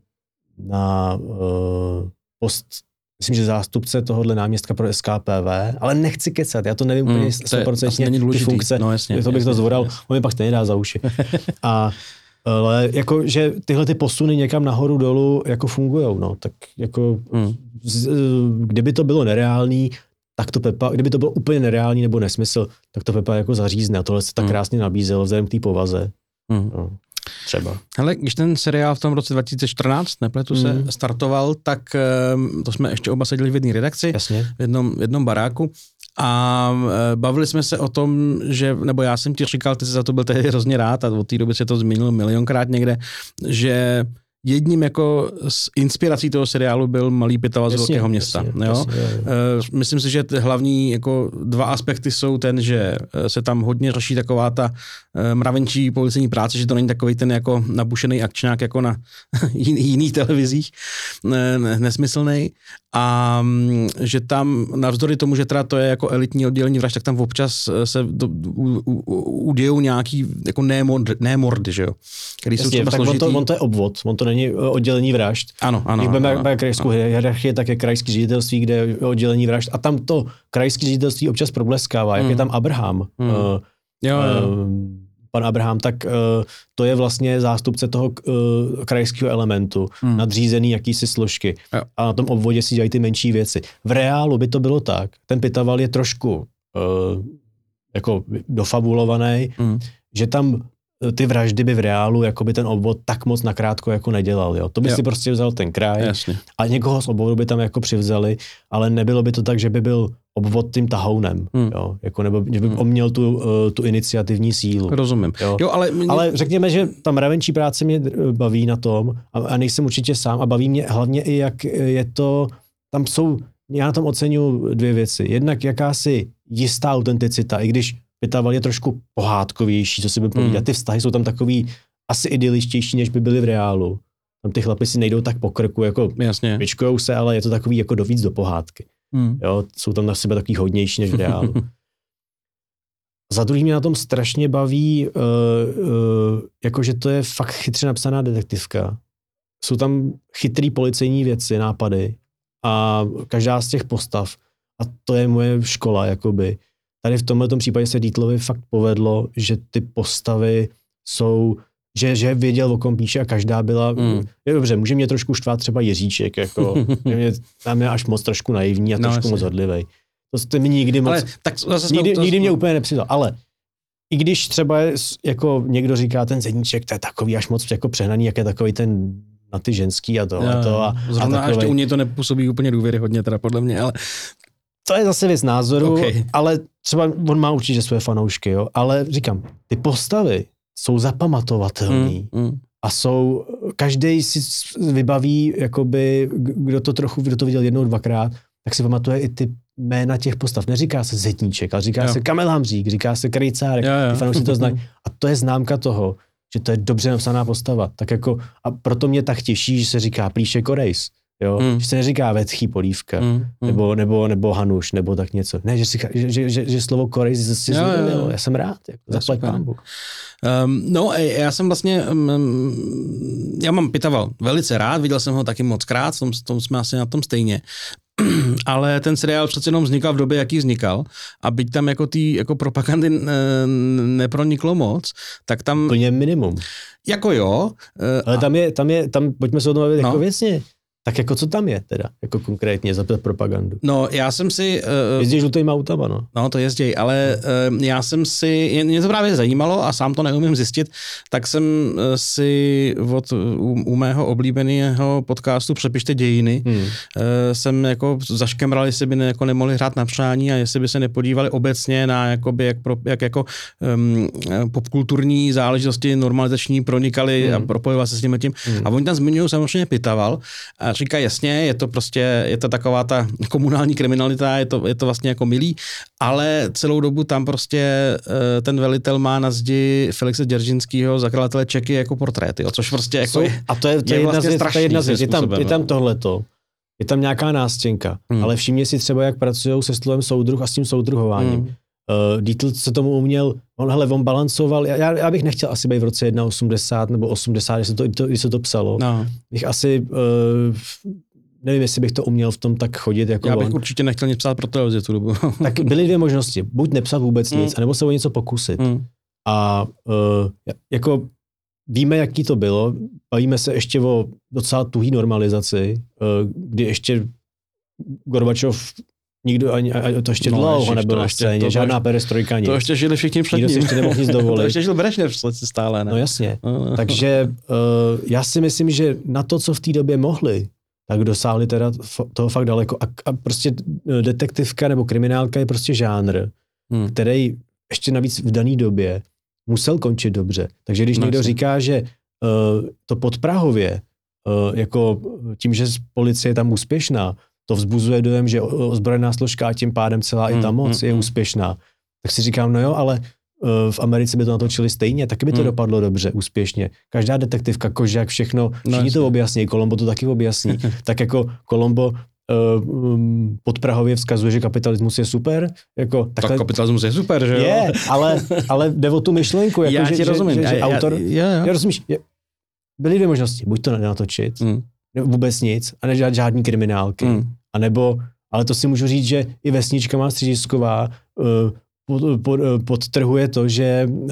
na eh, post, myslím, že zástupce tohohle náměstka pro SKPV, ale nechci kecat, já to nevím úplně Mm, to je 100% ty funkce, No, jasně, to bych jasně, to zvoral, jasně. on mi pak stejně dá za uši. A ale jako, že tyhle ty posuny někam nahoru dolů jako fungujou, no, tak jako Mm. z, kdyby to bylo nereálný, tak to Pepa, kdyby to bylo úplně nereálný nebo nesmysl, tak to Pepa jako zařízne a tohle se tak Hmm. krásně nabízelo vzhledem k té povaze. Mm. No, třeba. Hele, když ten seriál v tom roce 2014, nepletu se, Mhm. startoval, tak ehm, to jsme ještě oba seděli v jedné redakci, Jasně. v jednom, v jednom baráku a e, bavili jsme se o tom, že, nebo já jsem ti říkal, ty jsi za to byl tehdy hrozně rád a od té doby se to změnilo milionkrát někde, že jedním jako z inspirací toho seriálu byl Malý Pitava z Jasně, velkého města. jasně, jo? jasně, jo, jo. Eh, Myslím si, že hlavní jako dva aspekty jsou ten, že eh, se tam hodně řeší taková ta eh, mravenčí policejní práce, že to není takový ten jako nabušený akčňák jako na jin- jiných televizích, ne- ne- nesmyslný. A mm, že tam navzdory tomu, že teda to je jako elitní oddělení vražd, tak tam občas se do, u, u, udějou nějaký jako némordy, že jo? Který jsou Jasně, třeba tak on to, složitý. on to je obvod, on to není eh, oddělení vražd. Ano, ano. Když ano, budeme ano. ano, krajskou hierarchii, tak je krajský ředitelství, kde je oddělení vražd. A tam to krajské ředitelství občas probleskává, jak Mm. je tam Abraham. Mm. eh, Jo, jo. Ehm, pan Abraham, tak eh, to je vlastně zástupce toho eh, krajského elementu, Hmm. nadřízený jakýsi složky. Jo. A na tom obvodě si dělají ty menší věci. V reálu by to bylo tak. Ten Pitaval je trošku eh, jako dofabulovaný, Mm. že tam ty vraždy by v reálu jako by ten obvod tak moc nakrátko jako nedělal. Jo. To by Jo. si prostě vzal ten kraj Jasně. a někoho z obvodu by tam jako přivzali, ale nebylo by to tak, že by byl obvod tím tahounem, Hmm. jo, jako nebo že by Hmm. on měl tu, uh, tu iniciativní sílu. Rozumím. Jo. Jo, ale, mě- Ale řekněme, že ta mravenčí práce mě eh, baví na tom a, a nejsem určitě sám a baví mě hlavně i, jak je to, tam jsou, já na tom oceňuji dvě věci. Jednak jakási jistá autenticita, i když Pitaval je trošku pohádkovější, co si by povídat. Hmm. Ty vztahy jsou tam takový asi idyličtější, než by byly v reálu. Tam ty chlapy si nejdou tak po krku, jako Jasně. vyčkujou se, ale je to takový jako dovíc do pohádky. Hmm. Jo, jsou tam na sebe takový hodnější než v reálu. Za druhý mě na tom strašně baví, uh, uh, jakože to je fakt chytře napsaná detektivka. Jsou tam chytrý policejní věci, nápady a každá z těch postav, a to je moje škola, jakoby. Tady v tomhle případě se Dietlovi fakt povedlo, že ty postavy jsou, že, že věděl, o kom píše a každá byla, Mm. je dobře, může mě trošku štvát třeba Jiříček, jako, že mě, tam je až moc trošku naivní a No, trošku jasně. moc hodlivej. To jste mi nikdy moc, Ale tak zase nikdy, to- nikdy mě úplně nepřidal, ale i když třeba je, jako někdo říká, ten zedníček, to je takový až moc jako přehnaný, jak je takový ten na ty ženský a to a to a, a Zrovna a ještě takovej. u něj to nepůsobí úplně důvěryhodně teda podle mě, ale To je zase věc názoru, OK. okay. ale třeba on má určitě své fanoušky, jo, ale říkám, ty postavy jsou zapamatovatelný mm, mm, a jsou, každý si vybaví, jakoby, kdo to trochu, kdo to viděl jednou, dvakrát, tak si pamatuje i ty jména těch postav. Neříká se Zetníček, ale říká Jo. se Kamel Hamřík, říká se Krejcárek, Jo, jo. ty fanoušci to znají. A to je známka toho, že to je dobře napsaná postava. Tak jako, a proto mě tak těší, že se říká Plíše Korejs. Jo? Mm. Mm. Že se neříká Vetchý Polívka, mm. mm, mm. nebo, nebo, nebo Hanuš, nebo tak něco. Ne, že, říká, že, že, že, že slovo Korejs zase Jo, jo, jo. Já jsem rád, jako, zaplať pán Bůh. Um, no, já jsem vlastně, um, já mám Pitaval velice rád, viděl jsem ho taky moc krát, v tom, v tom jsme asi na tom stejně. Ale ten seriál přece jenom vznikal v době, jaký vznikal a byť tam jako ty jako propagandy e, neproniklo moc, tak tam, Plně minimum. jako jo, e, Ale tam je, tam je, tam, pojďme se o tom bavit No. jako věcně. Tak jako co tam je teda, jako konkrétně za tu propagandu? no já jsem si... e, Jezdí žlutýma autama, no. No, to jezděj, ale uh, já jsem si, mě to právě zajímalo a sám to neumím zjistit, tak jsem uh, si od, u, u mého oblíbeného podcastu Přepište dějiny Hmm. uh, jsem jako zaškemral, jestli by ne, jako nemohli hrát na přání a jestli by se nepodívali obecně na jakoby, jak, pro, jak jako um, popkulturní záležitosti normalizační pronikaly Hmm. a propojovali se s tím tím. Hmm. A oni tam zmiňují samozřejmě Pitaval a říká jasně, je to prostě, je to taková ta komunální kriminalita, je to, je to vlastně jako milý, ale celou dobu tam prostě eh, ten velitel má na zdi Felixe Děržinského, zakladatele Čeky jako portréty, jo, což prostě jako je, a to je, to je, je jedna, vlastně z, to je jedna z. Je tam, je tam tohleto. Je tam nějaká nástěnka, Hmm. ale všimně si třeba, jak pracují se slovem soudruh a s tím soudruhováním. Hmm. Uh, Dietl se tomu uměl, on, hele, on balancoval, já, já bych nechtěl asi být v roce 1,80 nebo 80, když se to, to, když se to psalo. No, Bych asi, uh, nevím, jestli bych to uměl v tom tak chodit jako já bych on. určitě nechtěl nic psát pro televizi tu dobu. Tak byly dvě možnosti, buď nepsat vůbec Hmm. nic, anebo se o něco pokusit. Hmm. A uh, jako víme, jaký to bylo. Bavíme se ještě o docela tuhý normalizaci, uh, kdy ještě Gorbačov nikdo ani, a to ještě No, no, dlouho ježiš, nebyl to na ještě- scéně, to- to žádná perestrojka nic. To ještě žili všichni před Nikdo si ještě nemohl nic to dovolit. ještě žil Brešněv stále, ne? No jasně. No. Takže uh, já si myslím, že na to, co v té době mohli, tak dosáhli teda toho fakt daleko. A, a prostě eh, detektivka nebo kriminálka je prostě žánr, Hmm. který ještě navíc v dané době musel končit dobře. Takže když No, někdo jasně. říká, že uh, to podprahově, uh, jako tím, že policie je tam úspěšná, to vzbuzuje dojem, že ozbrojená složka a tím pádem celá i ta Hmm, moc hmm, je hmm. úspěšná, tak si říkám, no jo, ale uh, v Americe by to natočili stejně, taky by to Hmm. dopadlo dobře, úspěšně. Každá detektivka, Kožák, všechno, všichni jasně. to objasní, Kolombo to taky objasní. tak jako Kolombo uh, um, podprahově vzkazuje, že kapitalismus je super, jako Tak takhle, kapitalismus je super, že jo? je, ale, ale jde o tu myšlenku, jako, já že, ti rozumím. že, že, že já, autor, Já, já, já rozumíš, je, byly dvě možnosti, buď to natočit, Hmm. Vůbec nic, a nedělat žádný kriminálky, Hmm. a nebo, ale to si můžu říct, že i vesnička má středisková uh, pod, pod, uh, podtrhuje to, že uh,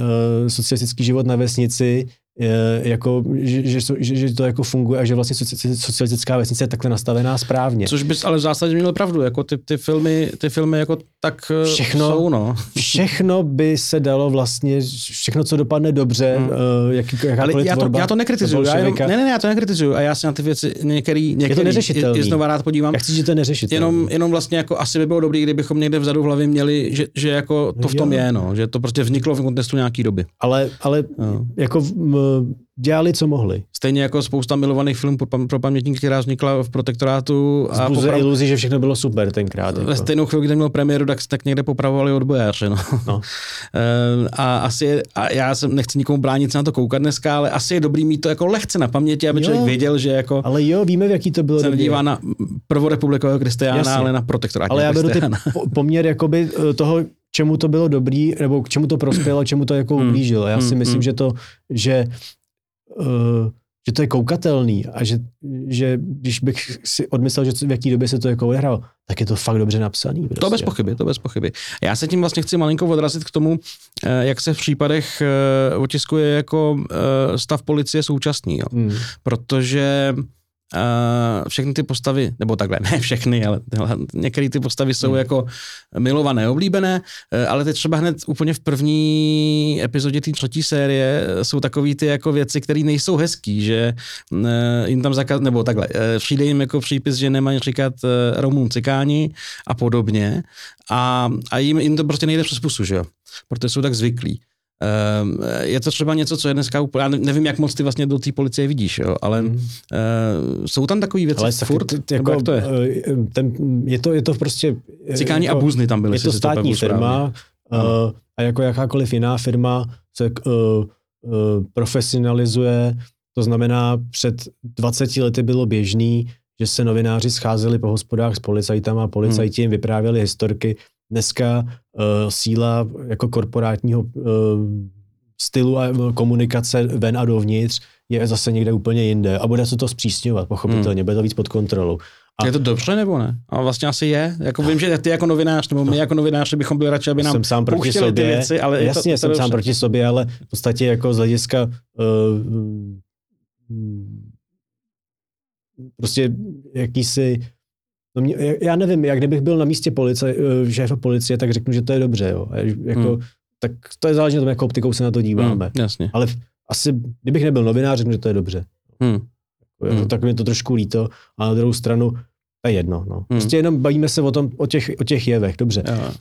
socialistický život na vesnici je, jako, že, že, že, že, to jako funguje a že vlastně soci- socialistická vesnice je takhle nastavená správně. Což bys ale v zásadě měl pravdu, jako ty, ty, filmy, ty filmy jako tak eh, Všechno- jsou, no. Všechno by se dalo vlastně, všechno, co dopadne dobře, Hmm. uh, jaký, jakákoliv Ale já to, tvorba já to nekritizuju. Já jenom, ne, ne, ne, já to nekritizuju. A já se na ty věci některý, některý neřešitelný. i, i znova rád podívám. Já chci, že to je. Jenom, jenom vlastně jako asi by bylo dobrý, kdybychom někde vzadu v hlavě měli, že, že jako to v tom Jo. je, no, že to prostě vzniklo v kontextu nějaký doby. Ale, ale No. jako dělali, co mohli. Stejně jako spousta milovaných filmů pro, pro pamětníky, která vznikla v protektorátu a Zbuzuje poprav, iluzi, že všechno bylo super tenkrát. ve Jako. stejnou chvíli, kdy měl premiéru, tak, tak někde popravovali odbojáře. No. No. Eh, a asi a já jsem nechci nikomu bránit se na to koukat dneska, ale asi je dobrý mít to jako lehce na paměti, aby Jo. člověk věděl, že jako Ale jo, víme, v jaký to bylo se době. nedívá na prvorepublikového Kristiána, Jasně. ale na protektorátního Ale já beru ty poměr jakoby eh, toho, čemu to bylo dobrý, nebo k čemu to prospělo, čemu to jako Hmm. ublížilo. Já si Hmm, myslím, hmm. že to, že, uh, že to je koukatelný a že, že když bych si odmyslel, že v jaký době se to jako odehrálo, tak je to fakt dobře napsaný. Prostě. To bez pochyby, to bez pochyby. Já se tím vlastně chci malinko odrazit k tomu, eh, jak se v případech eh, otiskuje jako stav policie současný. Jo. Hmm. Protože uh, všechny ty postavy, nebo takhle, ne všechny, ale některé ty postavy jsou Hmm. jako milované, oblíbené, uh, ale teď třeba hned úplně v první epizodě té třetí série jsou takový ty jako věci, které nejsou hezký, že uh, jim tam zakaz, nebo takhle, uh, přijde jim jako přípis, že nemají říkat uh, Romům cikáni a podobně a, a jim, jim to prostě nejde přes pusu, že jo, protože jsou tak zvyklí. Um, je to třeba něco, co je dneska úplně, já nevím, jak moc ty vlastně do té policie vidíš, jo, ale Hmm. uh, jsou tam takové věci Ale furt, ty- jako, jak to je? eh, Ten, je, to, je to prostě... eh, Cikáni jako, a buzny tam byly. Je to státní správně. firma uh, a jako jakákoliv jiná firma se uh, uh, profesionalizuje. To znamená, před 20 lety bylo běžný, že se novináři scházeli po hospodách s policajtama a policajti jim vyprávěli historky. Dneska uh, síla jako korporátního uh, stylu a eh, komunikace ven a dovnitř je zase někde úplně jinde a bude se to zpřísňovat, pochopitelně, bude to víc pod kontrolou. A- Je to dobře nebo ne? A vlastně asi je. Jako vím, že ty jako novinář, nebo my jako novináři bychom byli radši, aby nám jsem sám proti sobě. ty věci, ale je Jasně, to, jsem to sám proti sobě, ale v podstatě jako z hlediska uh, prostě jakýsi No mě, já nevím, jak kdybych byl na místě policie, eh, šéfa policie, tak řeknu, že to je dobře, jo. Jako, Hmm. hmm. Tak to je záleží na tom, jakou optikou se na to díváme. Hmm, jasně. Ale v- asi, kdybych nebyl novinář, řeknu, že to je dobře. Hmm. Hmm. Hmm. Tak mi to trošku líto, a na druhou stranu, to je jedno. No. Prostě jenom bavíme se o, tom, o, těch, o těch jevech, dobře. Jo.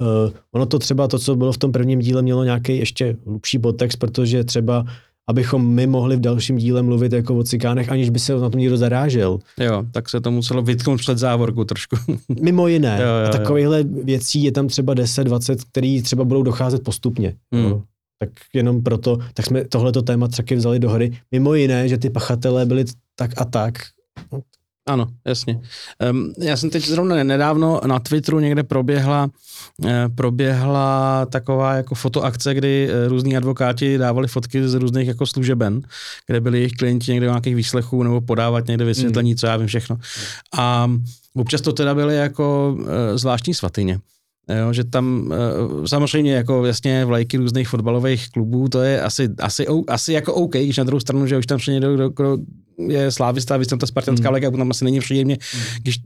Uh, ono to třeba, to, co bylo v tom prvním díle, mělo nějaký ještě hlubší podtext, protože třeba abychom my mohli v dalším díle mluvit jako o cikánech, aniž by se na tom někdo zarážel. Jo, tak se to muselo vytknout před závorku trošku. Mimo jiné. Jo, jo, a takovýchhle věcí je tam třeba 10, 20, který třeba budou docházet postupně. Hmm. Jo. Tak jenom proto, tak jsme tohleto téma taky vzali do hry. Mimo jiné, že ty pachatelé byli tak a tak. Ano, jasně. Um, já jsem teď zrovna nedávno na Twitteru někde proběhla, eh, proběhla taková jako fotoakce, kdy eh, různí advokáti dávali fotky z různých jako služeben, kde byli jejich klienti někde nějakých výslechů nebo podávat někde vysvětlení, co já vím všechno. A občas to teda byly jako eh, zvláštní svatyně. Jo, že tam eh, samozřejmě jako jasně vlajky různých fotbalových klubů, to je asi, asi, asi jako OK, když na druhou stranu, že už tam přijde někdo, kdo, kdo je slávista, vy tam ta spartanská mm. vlajka, tam asi není příjemně, mm. když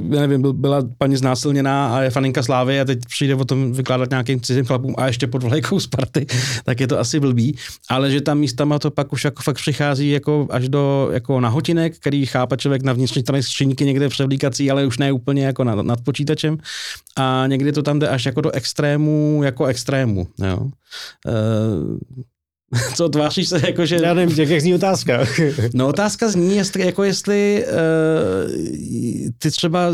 nevím, byl, byla paní znásilněná a je faninka Slávy a teď přijde o tom vykládat nějakým cizím chlapům a ještě pod vlajkou Sparty, tak je to asi blbý, ale že tam místama to pak už jako fakt přichází jako až do jako nahotinek, který chápe člověk na vnitřní straně skříňky někde převlíkací, ale už ne úplně jako nad, nad počítačem a někdy to tam jde až jako do extrému, jako extrému, jo. Uh, co tváříš se jako, že... Já nevím, jak, jak zní otázka. no otázka zní, jestli, jako jestli uh, ty třeba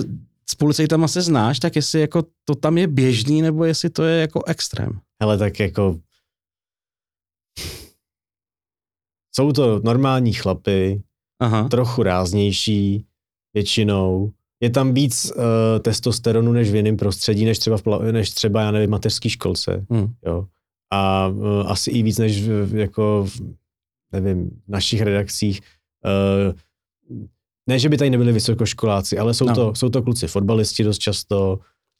s policajtama se znáš, tak jestli jako to tam je běžný, nebo jestli to je jako extrém. Ale tak jako... Jsou to normální chlapy, Aha. trochu ráznější většinou. Je tam víc uh, testosteronu než v jiném prostředí, než třeba, v, než třeba já nevím, mateřský školce. Hmm. Jo a uh, asi i víc než v, jako v, nevím, v našich redakcích. Uh, ne, že by tady nebyli vysokoškoláci, ale jsou, No. to, jsou to kluci fotbalisti dost často,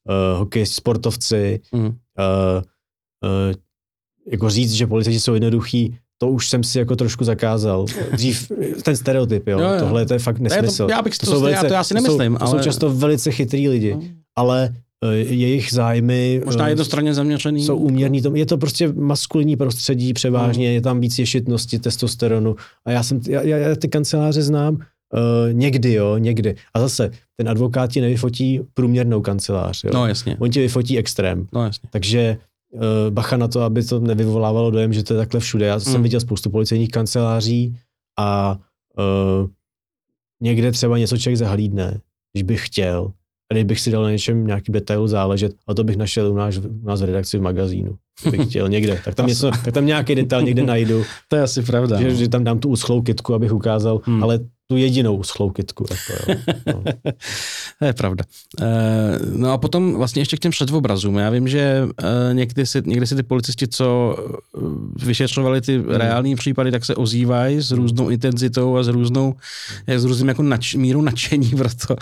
uh, hokej, sportovci. Mm. Uh, uh, jako říct, že policajti jsou jednoduchý, to už jsem si jako trošku zakázal. Dřív ten stereotyp, jo, Jo, jo. tohle to je fakt Ne, nesmysl. to, já bych to, jsou to, já, to já si to jsou, nemyslím, to ale... jsou často velice chytrý lidi, No. ale jejich zájmy Možná uh, jednostranně zaměřený. jsou úměrný. tomu. Je to prostě maskulinní prostředí převážně, Hmm. je tam víc ješitnosti, testosteronu. A já, jsem, já, já, ty kanceláře znám uh, někdy, jo, někdy. A zase, ten advokát ti nevyfotí průměrnou kancelář, jo. No jasně, On ti vyfotí extrém. no jasně. Takže uh, bacha na to, aby to nevyvolávalo dojem, že to je takhle všude. Já jsem Hmm. viděl spoustu policejních kanceláří a uh, někde třeba něco člověk zahlídne, když bych chtěl. A kdybych si dal na něčem nějaký detailu záležet, a to bych našel u nás, u nás v redakci v magazínu. Bych chtěl někde. Tak tam, něco, tak tam nějaký detail někde najdu, To je asi pravda. že, že, tam dám tu uschlou kytku, abych ukázal, Hmm. ale tu jedinou uschlou kytku. Jako, jo. No. To je pravda. Eh, No a potom vlastně ještě k těm předobrazům. Já vím, že eh, někdy si, někdy si ty policisti, co eh, vyšetřovali ty reální případy, tak se ozývají s různou intenzitou a s různou, s různým jako nač, mírou nadšení pro to.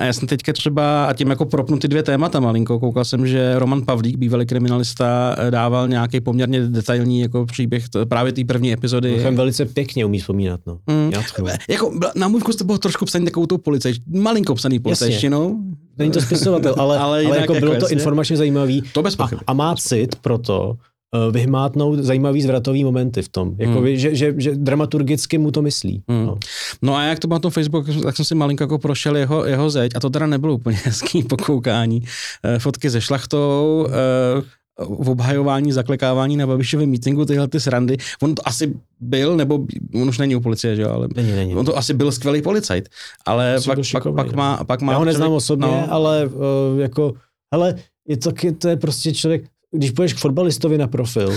A já jsem teďka třeba, a tím jako propnu ty dvě témata malinko, koukal jsem, že Roman Pavlík, bývalý kriminalista, dával nějaký poměrně detailní jako příběh právě té první epizody. Mimochodem velice pěkně umí vzpomínat. No. Mm. Já Jako, na můj vkus to bylo trošku psaný takovou tou policaj, malinko psaný policajštinou. Není to spisovatel, ale, Ale jinak ale jako jako bylo to jasně. informačně zajímavý. To bez A, pochyby. a má cit proto uh, vyhmátnout zajímavý zvratový momenty v tom. Jako Hmm. že, že, že dramaturgicky mu to myslí. Hmm. No. No a jak to bylo na tom Facebooku, tak jsem si malinko jako prošel jeho, jeho zeď a to teda nebylo úplně hezký pokoukání. Eh, Fotky ze šlachtou, eh, v obhajování, zaklekávání na Babišovém mítingu, tyhle ty srandy. On to asi byl, nebo on už není u policie, že jo, ale Není, není. on to asi byl skvělý policajt, ale pak, byl pak, šikovný, pak, no. má, pak má... Já ho neznám člověk- osobně, no, ale uh, jako, hele, je to, to je prostě člověk, když půjdeš k fotbalistovi na profil,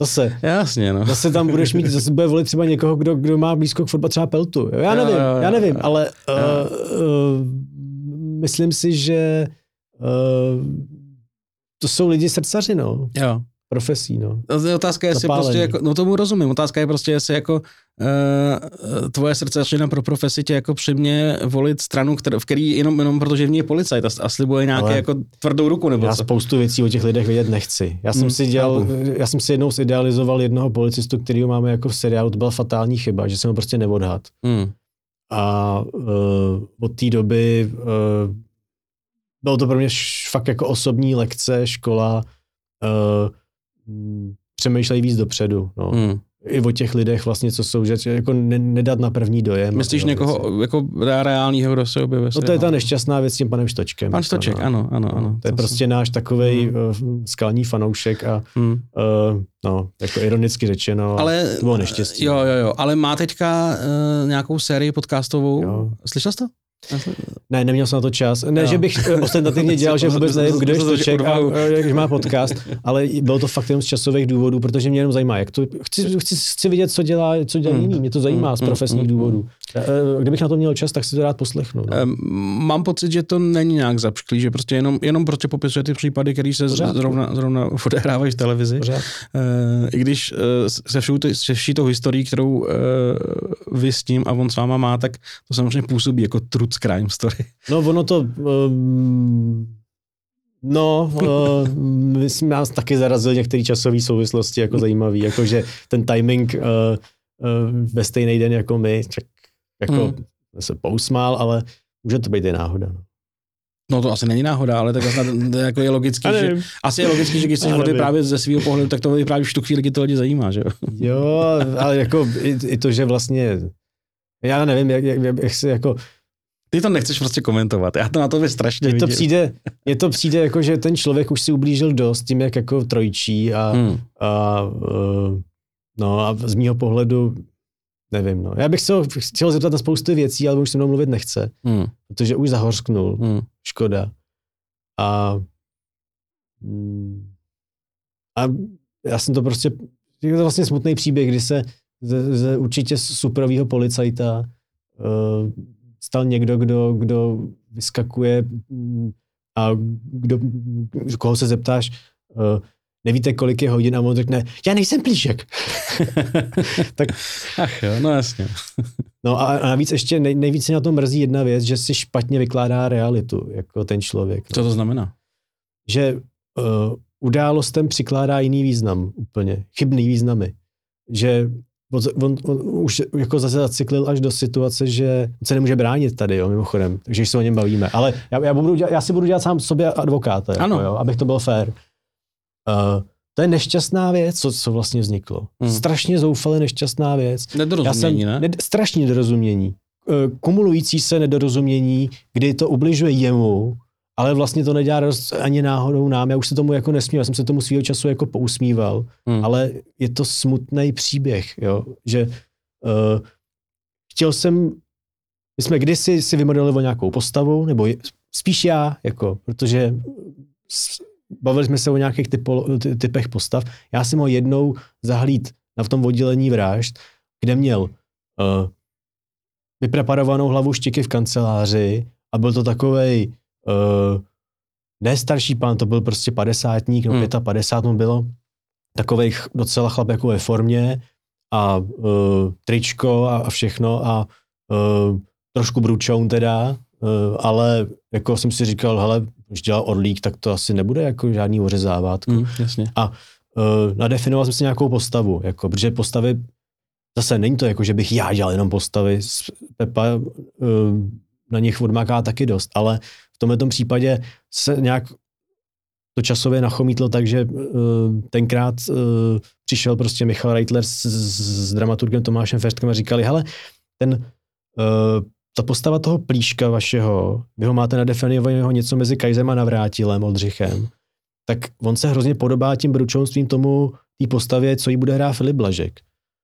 zase, Jasně, no. zase tam budeš mít, zase bude volit třeba někoho, kdo, kdo má blízko k fotbalu, třeba Peltu. Jo, Já Jo, nevím, jo, jo, já nevím, jo. ale uh, uh, myslím si, že uh, to jsou lidi srdcaři, no, Jo. profesí, no. Otázka je, jestli Zapálený. prostě jako, no tomu rozumím, otázka je prostě, jestli jako uh, tvoje srdcařina pro profesi tě jako přimě volit stranu, který, v který jenom, jenom protože v ní je policajt a, a slibuje nějaké Ale jako tvrdou ruku nebo Já co. spoustu věcí o těch lidech vědět nechci. Já jsem Hmm, si dělal, já jsem si jednou zidealizoval jednoho policistu, kterýho máme jako v seriálu, to byla fatální chyba, že jsem ho prostě neodhad. Hmm. A uh, od té doby uh, bylo to pro mě fakt jako osobní lekce, škola, uh, přemýšlej víc dopředu. No. Hmm. Hmm. I o těch lidech vlastně, co jsou, že jako ne, nedat na první dojem. Myslíš někoho věci. jako reálního, kdo se objevuje? No to je ta nešťastná věc s tím panem Štočkem. Pan Štoček, no. ano, ano, ano. To je prostě náš takovej uh, skalní fanoušek a Hmm. uh, no, jako ironicky řečeno, ale, to bylo neštěstí. Jo, jo, jo, ale má teďka uh, nějakou sérii podcastovou, jo. slyšel jsi to? Ne, neměl jsem na to čas. Ne, jo. že bych eh, ostentativně dělal, že vůbec nevím, kdo je Stoček a jak má podcast, ale bylo to fakt jenom z časových důvodů, protože mě jenom zajímá, jak to, chci, chci, chci vidět, co dělá, co dělá hmm. jiný, mě to zajímá hmm. z profesních hmm. důvodů. Eh, kdybych na to měl čas, tak si to rád poslechnu. No. Mám pocit, že to není nějak zapšklý, že prostě jenom, jenom prostě popisuje ty případy, které se zrovna, zrovna odehrávají v televizi. Pořád. Uh, I když se, všou, se vší tou historií, kterou vy s tím a on s váma má, tak to samozřejmě působí jako truth crime story. No ono to... Um, no, uh, myslím, nás taky zarazil některé časové souvislosti jako zajímavý, jakože ten timing uh, uh, ve stejný den jako my, tak jako hmm. se pousmál, ale může to být i náhoda. No. No to asi není náhoda, ale tak to jako je logický, že, asi je logický, že když chceš právě ze svého pohledu, tak to vyprávíš v tu chvíli, kdy to lidi zajímá, že jo? Jo, ale jako i, i to, že vlastně, já nevím, jak, jak, jak se jako, ty to nechceš prostě komentovat, já to na to strašně mně to přijde, Mně to přijde jako, že ten člověk už si ublížil dost tím, jak jako trojčí a, hmm. a, uh, no a z mýho pohledu nevím, no. Já bych se ho chtěl zeptat na spoustu věcí, ale už se mnou mluvit nechce, hmm. protože už zahořknul, hmm. škoda. A, a já jsem to prostě, je to vlastně smutný příběh, kdy se ze, ze určitě superového policajta uh, stal někdo, kdo, kdo vyskakuje mm, a kdo, koho se zeptáš, uh, nevíte, kolik je hodin a on řekne, já nejsem plíšek. tak, Ach jo, no jasně. no a, a navíc ještě nej, nejvíce na tom mrzí jedna věc, že si špatně vykládá realitu, jako ten člověk. No. Co to znamená? Že uh, událostem přikládá jiný význam úplně, chybný významy. Že on, on, on už jako zase zacyklil až do situace, že se nemůže bránit tady, jo, mimochodem, takže se o něm bavíme. Ale já, já, budu dělat, já si budu dělat sám sobě advokáta, jako, jo, abych to byl fair. Uh, to je nešťastná věc, co, co vlastně vzniklo. Hmm. Strašně zoufale nešťastná věc. Nedorozumění, jsem, ne? ne? Strašně nedorozumění. Uh, kumulující se nedorozumění, kdy to ubližuje jemu, ale vlastně to nedělá radost ani náhodou nám. Já už se tomu jako nesmíval, já jsem se tomu svýho času jako pousmíval, hmm. ale je to smutný příběh, jo, že uh, chtěl jsem, my jsme kdysi si vymodelovali nějakou postavu, nebo spíš já, jako, protože bavili jsme se o nějakých typo, typech postav. Já jsem ho jednou zahlíd na v tom oddělení vražd, kde měl uh, vypreparovanou hlavu štiky v kanceláři a byl to takovej uh, ne starší pán, to byl prostě padesátník, no hmm. 55 mu bylo, takovej docela chlap jako ve formě a uh, tričko a, a všechno a uh, trošku bručoun teda, uh, ale jako jsem si říkal, hele, když dělal Orlík, tak to asi nebude jako žádný ořezávátko. Mm, jasně. A uh, nadefinoval jsem si nějakou postavu, jako, protože postavy, zase není to jako, že bych já dělal jenom postavy, Pepa uh, na nich odmaká taky dost, ale v tomto případě se nějak to časově nachomítlo tak, že uh, tenkrát uh, přišel prostě Michal Reitler s, s, s dramaturgem Tomášem Ferstkem a říkali, hele, ten, uh, ta postava toho plíška vašeho, vy ho máte nadefinovaného něco mezi Kajzem a Navrátilem, Oldřichem, tak on se hrozně podobá tím bručonstvím tomu, té postavě, co jí bude hrát Filip Blažek.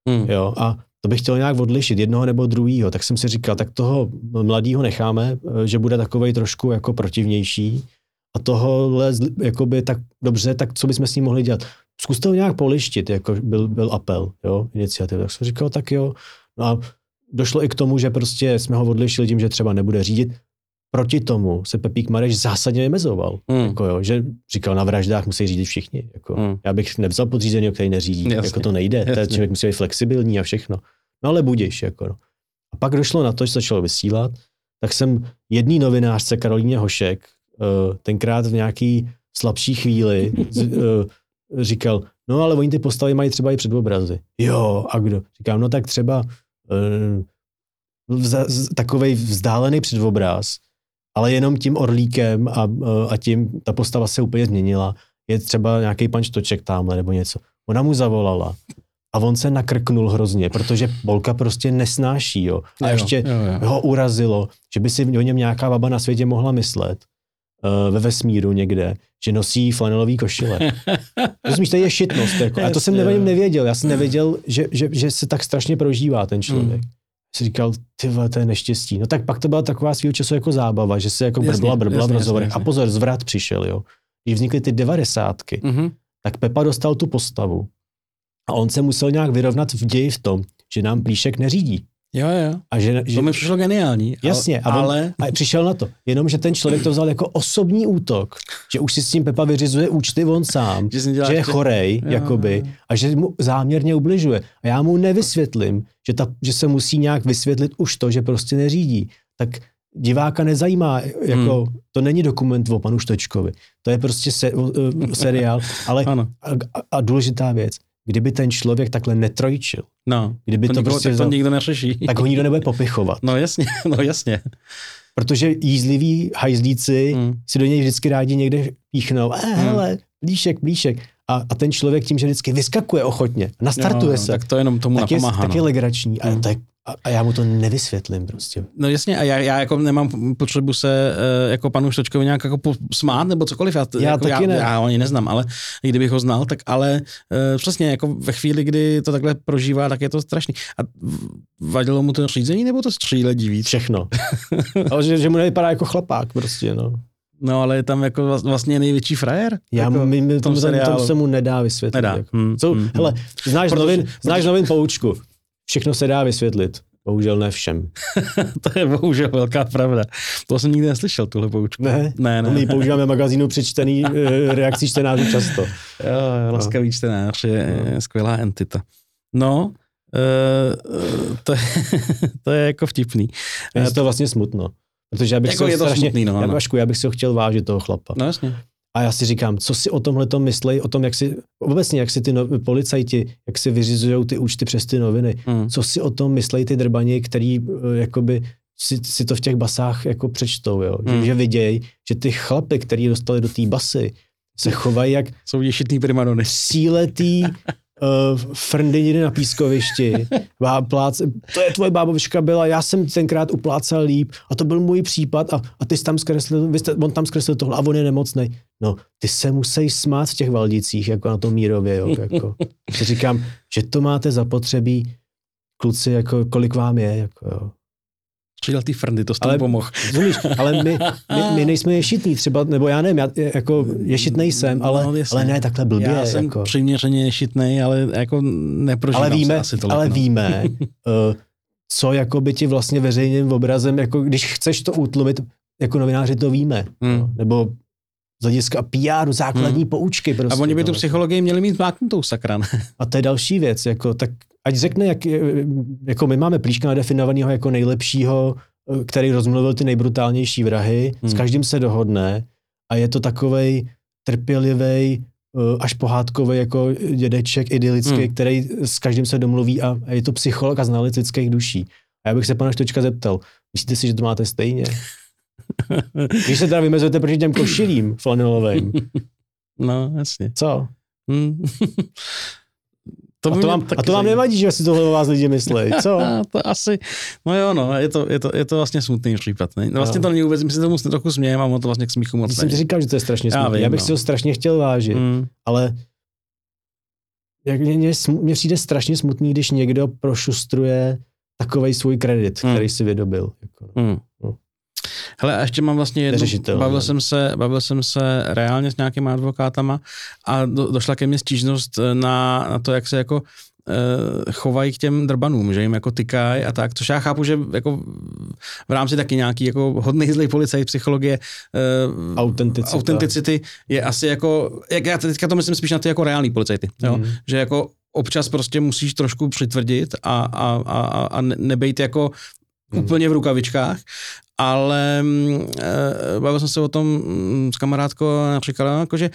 Hmm. Jo, a to bych chtěl nějak odlišit, jednoho nebo druhého. Tak jsem si říkal, tak toho mladého necháme, eh, že bude takovej trošku jako protivnější a tohohle jakoby tak dobře, tak co bychom s ním mohli dělat? Zkuste ho nějak polištit, jako byl, byl apel, jo, iniciativa. Tak jsem říkal, tak jo. No a došlo i k tomu, že prostě jsme ho odlišili tím, že třeba nebude řídit. Proti tomu se Pepík Mareš zásadně vymezoval. Mm. Jako jo, že říkal, na vraždách musí řídit všichni. Jako, mm. Já bych nevzal podřízený, který neřídí. Jasně, jako to nejde. Jasně. Ten člověk musí být flexibilní a všechno. No ale budíš. Jako no. A pak došlo na to, že začalo vysílat, tak jsem jedný novinářce Karolíně Hošek, uh, tenkrát v nějaký slabší chvíli uh, říkal, no ale oni ty postavy mají třeba i předobrazy. Jo, a kdo? Říkám, no tak třeba vza, takovej vzdálený předobraz, ale jenom tím orlíkem a, a tím ta postava se úplně změnila. Je třeba nějaký pan Štoček tamhle nebo něco. Ona mu zavolala a on se nakrknul hrozně, protože Bolka prostě nesnáší, jo. A jo, ještě jo, jo. ho urazilo, že by si o něm nějaká baba na světě mohla myslet. uh, ve vesmíru někde, že nosí flanelový košile. Rozumíš, to je šitnost. Jako. A to jsem nevím, nevěděl. Já jsem nevěděl, že, že, že se tak strašně prožívá ten člověk. Mm. Jsi říkal, ty vole, to je neštěstí. No tak pak to byla taková svýho času jako zábava, že se jako brbla, brbla jasně, v rozhovorech. A pozor, zvrat přišel, jo. Když vznikly ty devadesátky, Mhm. tak Pepa dostal tu postavu a on se musel nějak vyrovnat v ději v tom, že nám Plíšek neřídí. Jo, jo. A že, že To mi přišlo geniální. Jasně, a on- ale... a přišel na to. Jenomže ten člověk to vzal jako osobní útok, že už si s tím Pepa vyřizuje účty on sám, Že, že je tě- chorej, Jo, jakoby, jo. a že mu záměrně ubližuje. A já mu nevysvětlím, že, ta, že se musí nějak vysvětlit už to, že prostě neřídí. Tak diváka nezajímá, jako, Hmm. to není dokument o panu Štočkovi, to je prostě se, uh, seriál, ale Ano, a, a, a důležitá věc, kdyby ten člověk takhle netrojčil, no. kdyby To, to, nikoho, prostě tak to vzal, nikdo neřeší. tak ho nikdo nebude popichovat. No jasně, no jasně. Protože jízliví hajzlíci Mm. si do něj vždycky rádi někde píchnou, eh, hele, blíšek, blíšek. A, a ten člověk tím, že vždycky vyskakuje ochotně, nastartuje jo, se, Tak to jenom tomu tak je, napomáhá. tak je no. legrační. A, Mm. tak, a, a já mu to nevysvětlím prostě. No jasně, a já, já jako nemám potřebu se eh, jako panu Štočkovi nějak jako smát nebo cokoliv. Já, Já jako, taky já, ne. já ho ani neznám, ale i kdybych ho znal, tak ale eh, přesně jako ve chvíli, kdy to takhle prožívá, tak je to strašný. A vadilo mu to řízení nebo to stříledí víc? Všechno. Ale že, že mu nevypadá jako chlapák prostě, no. No ale je tam jako vlast- vlastně největší frajer. Já, jako, mi, mi, tom seriálu. tomu se mu nedá vysvětlit. Nedá. Jako. Hmm, Jsou, hmm, hele, znáš, Protože- novin, znáš novin poučku. Všechno se dá vysvětlit. Bohužel ne všem. to je bohužel velká pravda. To jsem nikdy neslyšel, tuhle poučku. Ne? ne, No, ne. my používáme v magazínu přečtený eh, reakcí čtenářů často. Jo, laskavý čtenář je, je skvělá entita. No, uh, to, je, to je jako vtipný. Je to vlastně smutno. Protože já bych Jako si je to strašně, smutný, no, já. Vašku, já bych si ho chtěl vážit, toho chlapa. No jasně. A já si říkám, co si o tomhle to myslej, o tom, jak si, obecně, jak si ty no, policajti, jak si vyřizují ty účty přes ty noviny, Mm. co si o tom myslej ty drbani, který eh, jakoby si, si to v těch basách jako přečtou, jo? Že, Hmm. že vidějí, že ty chlapy, který dostali do té basy, se chovají jak Jsou ješitný primadony. síletý uh, frndy někde na pískovišti. Bá, plác, to je tvoje bábovička byla, já jsem tenkrát uplácal líp a to byl můj případ a, a ty jsi tam zkreslil, vy jste, on tam zkreslil tohle a on je nemocný. No, ty se musí smát v těch Valdicích, jako na tom Mírově, jo, jako. Říkám, že to máte zapotřebí, kluci, jako kolik vám je, jako jo. Přidal ty frndy, to s Ale- tomu pomohl. Rozumíš, ale my, my, my nejsme ješitní třeba, nebo já nevím, já jako ješitnej jsem, ale, No, jasně. ale ne takhle blbě. Já jsem jako. přiměřeně ješitnej, ale jako neprožívám ale víme, asi tolik. ale no. víme, uh, co jako by ti vlastně veřejným obrazem, jako když chceš to utlumit, jako novináři to víme. Hmm. No, nebo z hlediska PR, základní Hmm. poučky. Prostě, A oni by tu psychologii měli mít zmáknutou, sakra. A to je další věc, jako, tak ať řekne, jak, jako my máme Plíška nadefinovaného jako nejlepšího, eh, který rozmluvil ty nejbrutálnější vrahy, Hmm. s každým se dohodne a je to takovej trpělivý, až pohádkový jako dědeček idylický, Hmm. který s každým se domluví a a je to psycholog a znalec lidských duší. A já bych se pana Štočka zeptal, myslíte si, že to máte stejně? Když se teda vymezujete proti těm košilím flanelovým, No, jasně. co? Hmm. A by to, vám, a to vám nevadí, že si tohle o vás lidi myslí, co? A to asi, no jo, no, je to, je to, je to vlastně smutný případ. Ne? No, vlastně No. to není vůbec, my se tomu trochu smějeme, mám to vlastně k smíchu moc. Já jsem ti říkal, že to je strašně Já smutný. Já, vím, bych no. si ho strašně chtěl vážit, Mm. ale jak mě, mě, mě přijde strašně smutný, když někdo prošustruje takový svůj kredit, Hmm. který si vydobil. Jako, no. Hmm. No. Hele, a ještě mám vlastně jednu, Neřešitelné. bavil jsem, se, bavil jsem se reálně s nějakýma advokátama a do, došla ke mně stížnost na, na to, jak se jako eh, chovají k těm drbanům, že jim jako tykají a tak, což já chápu, že jako v rámci taky nějaký jako hodný zlej policajt, psychologie, eh, Autenticita. autenticity je asi jako, jak já teďka to myslím spíš na ty jako reální policajty, jo? Mhm. že jako občas prostě musíš trošku přitvrdit a, a, a, a- a ne- nebejt jako Mhm. úplně v rukavičkách, ale e, bavil jsem se o tom mm, s kamarádkou a říkala, jako, že e,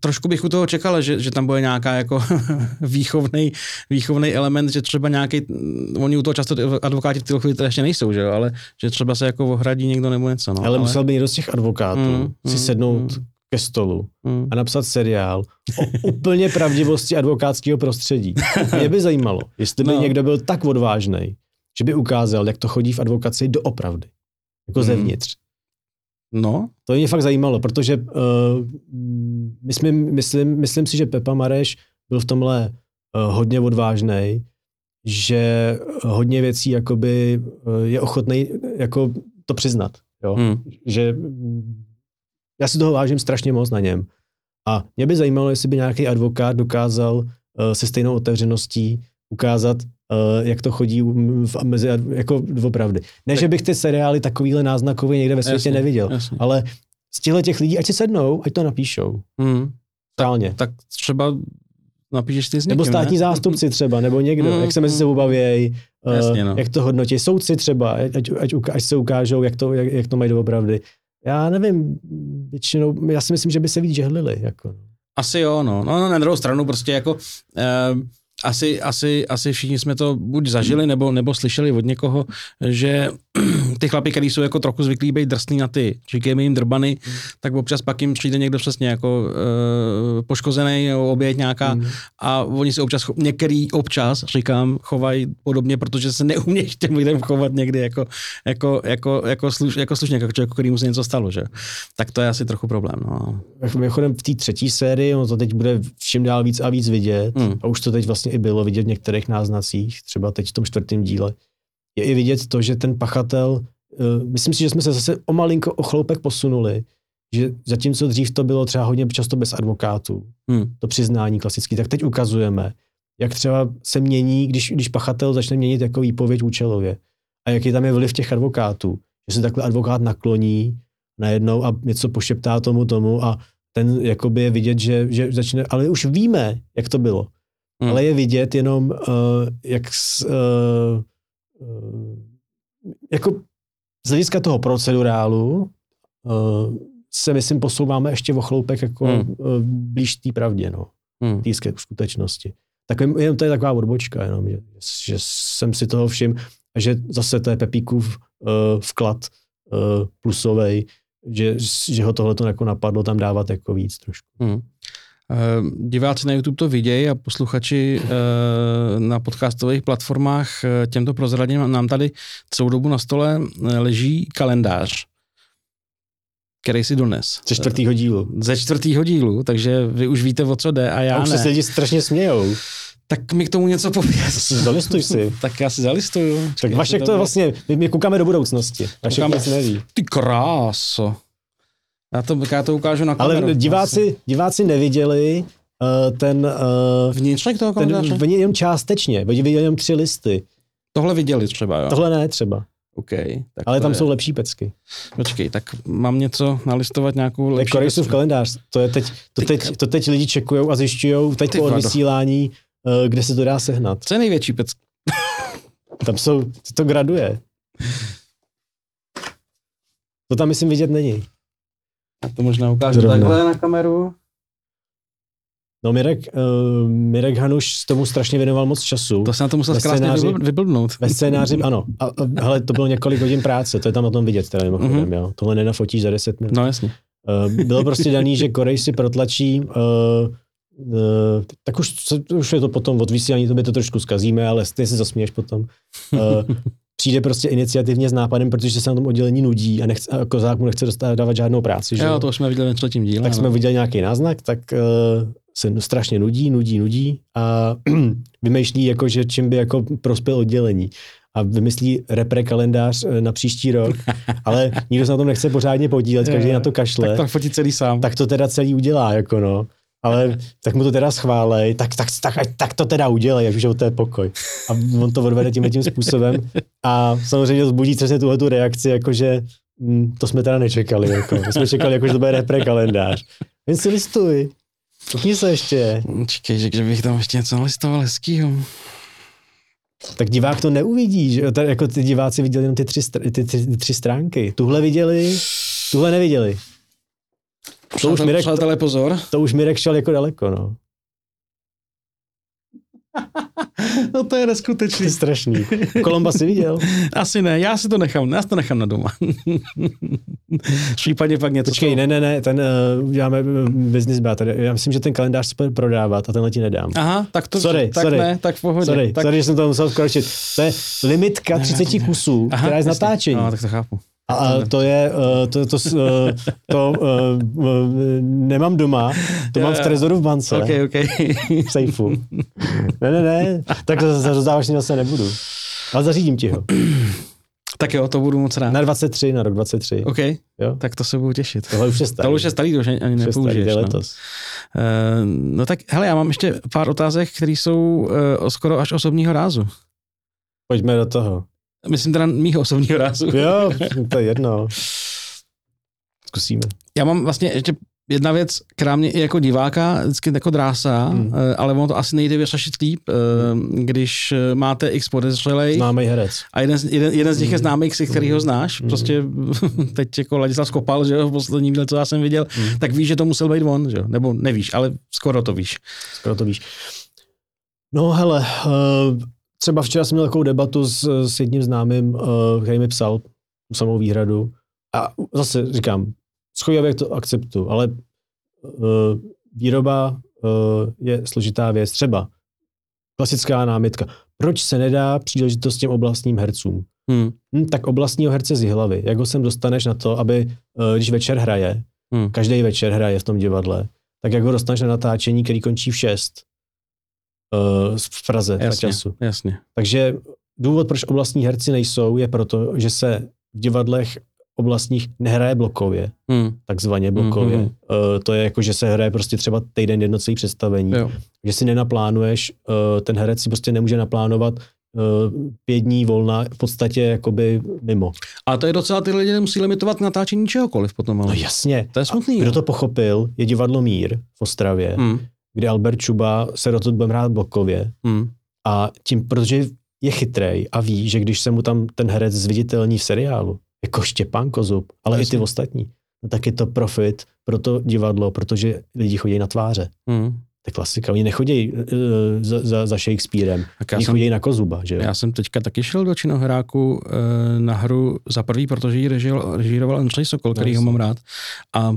trošku bych u toho čekal, že, že tam bude nějaká jako výchovný, výchovný element, že třeba nějaký, mm, oni u toho často advokáti v té chvíli ještě nejsou, že jo, ale že třeba se jako ohradí někdo nebo něco. No, Ale musel by někdo z těch advokátů Mm, si mm, sednout mm. ke stolu Mm. a napsat seriál o úplně pravdivosti advokátského prostředí. Mě by zajímalo, jestli by No. někdo byl tak odvážný, že by ukázal, jak to chodí v advokaci doopravdy. Jako Mm. zevnitř. No, To mě fakt zajímalo, protože uh, myslím, myslím, myslím si, že Pepa Mareš byl v tomhle uh, hodně odvážný, že hodně věcí jakoby uh, je ochotný jako to přiznat. Jo? hmm. Že já si toho vážím strašně moc na něm. A mě by zajímalo, jestli by nějaký advokát dokázal uh, se stejnou otevřeností ukázat, uh, jak to chodí v, mezi, jako opravdy. Ne, Tak- že bych ty seriály takovýhle náznakově někde ve světě Jasně, neviděl, jasně. ale z těchto těch lidí, ať si sednou, ať to napíšou. Hmm. Reálně. Tak třeba napíšeš ty s Nebo někým, státní ne? zástupci třeba, nebo někdo, Mm, jak se mezi mm. sebou bavějí, uh, Jasně, no. jak to hodnotí. Soudci třeba, ať, ať, ať, se ukážou, jak to, jak, jak to mají doopravdy. Já nevím, většinou, já si myslím, že by se víc žehlili. Jako. Asi jo, no. No, no na druhou stranu prostě jako eh, asi, asi, asi všichni jsme to buď zažili, nebo, nebo slyšeli od někoho, že ty chlapi, kteří jsou jako trochu zvyklí být drsný na ty, říkejme jim drbany, tak občas pak jim přijde někdo přesně jako eh, poškozený, oběť nějaká Mm. a oni se občas, některý občas, říkám, chovají podobně, protože se neumějí těm lidem chovat někdy jako, jako, jako, jako, sluš, jako slušně, jako člověku, kterýmu se něco stalo, že? Tak to je asi trochu problém, no. Mimochodem v té třetí sérii, ono to teď bude všim dál víc a víc vidět, Hmm. a už to teď vlastně i bylo vidět v některých náznacích, třeba teď v tom čtvrtém díle, je i vidět to, že ten pachatel, uh, myslím si, že jsme se zase o malinko o chloupek posunuli, že zatímco dřív to bylo třeba hodně často bez advokátů, Hmm. to přiznání klasický, tak teď ukazujeme, jak třeba se mění, když, když pachatel začne měnit jako výpověď účelově a jaký tam je vliv těch advokátů, že se takhle advokát nakloní najednou a něco pošeptá tomu tomu a ten jakoby je vidět, že, že začne, ale už víme, jak to bylo, Hmm. ale je vidět jenom, uh, jak s, uh, jako z hlediska toho procedurálu uh, se, myslím, posouváme ještě o chloupek jako Hmm. uh, blíž té pravdě, no, Hmm. té skutečnosti. Tak jen, jen to je taková odbočka, jenom, že, že jsem si toho všim, a že zase to je Pepíkův uh, vklad uh, plusovej, že, že ho tohle to jako napadlo tam dávat jako víc trošku. Hmm. Eh, Diváci na YouTube to vidějí a posluchači eh, na podcastových platformách eh, těmto prozradím nám tady celou dobu na stole leží kalendář, který si dones. Ze čtvrtýho dílu. Ze čtvrtýho dílu, takže vy už víte, o co jde a já A už ne. se lidi strašně smějou. Tak mi k tomu něco pověz. Zalistuj si. tak já si zalistuju. Tak Vašek to je vlastně, my, my koukáme do budoucnosti. Vašek Koukáme. nic neví. Ty kráso. Já to, já to ukážu na kameru. Ale diváci, diváci neviděli uh, ten, uh, Vnitřek toho ten kalendáře? oni jenom částečně, viděli jenom tři listy. Tohle viděli třeba, jo. Tohle ne třeba, OK. Tak ale tam je. jsou lepší pecky. Počkej, tak mám něco nalistovat nějakou lepší... Korejsův věc? kalendář. To, je teď, to, teď, to teď lidi čekujou a zjišťují teď po vado. odvysílání, uh, kde se to dá sehnat. Co je největší pec? Tam jsou, to, to graduje. To tam myslím vidět není. Já to možná ukážu Zrovna. takhle na kameru. No Mirek, uh, Mirek Hanuš tomu strašně věnoval moc času. To se na to musel Ve krásně vybl- vyblbnout. Ve scénáři, ano. A, a, hele, to bylo několik hodin práce, to je tam na tom vidět, teda mimochodem, Mhm. mm-hmm. jo. Tohle nenafotíš za 10 minut. No jasně. Uh, bylo prostě daný, že Korej si protlačí, uh, uh, tak už, už je to potom od vysílání, to by to trošku zkazíme, ale ty se zasměješ potom. Uh, přijde prostě iniciativně s nápadem, protože se na tom oddělení nudí a, nechce, a Kozák mu nechce dostat, dávat žádnou práci. Že? Jo, to už jsme viděli ve třetím díle. tak jsme ale- viděli nějaký náznak, tak uh, se strašně nudí, nudí, nudí a vymýšlí, jako, že čím by jako prospěl oddělení. A vymyslí repre kalendář eh, na příští rok, ale nikdo se na tom nechce pořádně podílet, každý na to kašle. Tak to fotí celý sám. tak to teda celý udělá, jako no. Ale tak mu to teda schválej, tak, tak, tak, tak to teda udělej, jak už je to je pokoj. A on to odvede tím tím způsobem. A samozřejmě to zbudí přesně tuhle tu reakci, jakože hm, to jsme teda nečekali. Jako. My jsme čekali, jako, že to bude repre kalendář. Jen si listuj. Koukni se ještě. Čekej, že, bych tam ještě něco nalistoval hezkýho. Tak divák to neuvidí, že? Tady jako ty diváci viděli jenom ty tři, str- ty, ty, ty tři stránky. Tuhle viděli, tuhle neviděli. To už Mirek, to, Přátelé, pozor. to už Mirek šel jako daleko, no. No to je To neskutečný. je strašný. Kolomba si viděl? Asi ne, já si to nechám, já si to nechám na doma. Případně pak něco. Počkej, to- ne, ne, ne, ten uh, uděláme business. Tady. Já myslím, že ten kalendář se bude prodávat a tenhle ti nedám. Aha, tak to, Sorry, tak sorry. ne, tak v pohodě. Sorry, tak, sorry, že jsem to musel vkročit. To je limitka Ne, 30 ne. kusů, Aha, která je z natáčení. No, tak to chápu. A to je, uh, to, to, to, uh, to uh, nemám doma, to mám v trezoru v bance. Ok, ok. V sejfu. Ne, ne, ne, tak to zase zase nebudu. Ale zařídím ti ho. Tak jo, to budu moc rád. Na 23, na rok 23. OK, Jo? tak to se budu těšit. Tohle už je starý. To už je starý, to už ani Už je starý, nepoužiješ. to je No. letos. Uh, no tak, hele, já mám ještě pár otázek, které jsou uh, skoro až osobního rázu. Pojďme do toho. Myslím teda mýho osobního rázu. Jo, to je jedno. Zkusíme. Já mám vlastně ještě jedna věc, která mě i jako diváka vždycky jako drásá, Hmm. hmm. ale ono to asi nejde vyřešit líp, eh, když eh, máte x podezřelej Známý herec. a jeden, z- jeden, jeden z nich je Hmm. známý, si který ho znáš, Hmm. prostě teď jako Ladislav Skopal, že jo, v posledním díle, co já jsem viděl, Hmm. tak víš, že to musel být on, že jo, nebo nevíš, ale skoro to víš. Skoro to víš. No hele, uh, třeba včera jsem měl takovou debatu s, s jedním známým, uh, který mi psal tu samou výhradu. A zase říkám, schově to akceptu, ale uh, výroba uh, je složitá věc. Třeba klasická námitka. Proč se nedá příležitost těm oblastním hercům? Hmm. Hm, tak oblastního herce z hlavy. Jak ho sem dostaneš na to, aby, uh, když večer hraje, Hmm. každý večer hraje v tom divadle, tak jak ho dostaneš na natáčení, který končí v 6 uh, v Praze Jasně, na času. jasně. Takže důvod, proč oblastní herci nejsou, je proto, že se v divadlech oblastních nehraje blokově, Hmm. takzvaně blokově. Mhm. Uh, to je jako, že se hraje prostě třeba týden jedno celý představení. Jo. Že si nenaplánuješ, uh, ten herec si prostě nemůže naplánovat uh, pět dní volna v podstatě jakoby mimo. A to je docela, ty lidi nemusí limitovat natáčení čehokoliv potom, ale No jasně. to je smutný. Kdo jo. to pochopil, je divadlo Mír v Ostravě, Hmm. Kdy Albert Čuba se do toho bude hrát blokově Hmm. a tím, protože je chytrej a ví, že když se mu tam ten herec zviditelní v seriálu, jako Štěpán Kozub, ale i ty Jasně. ostatní, no tak je to profit pro to divadlo, protože lidi chodí na tváře. Hmm. To je klasika. Oni nechodí uh, za, za, za Shakespearem, Tak já oni jsem, chodí na Kozuba, že jo? já jsem teďka taky šel do činohráku e, na hru za prvý, protože ji režíroval, režíroval Andřej Sokol, který ho jasně. mám rád. A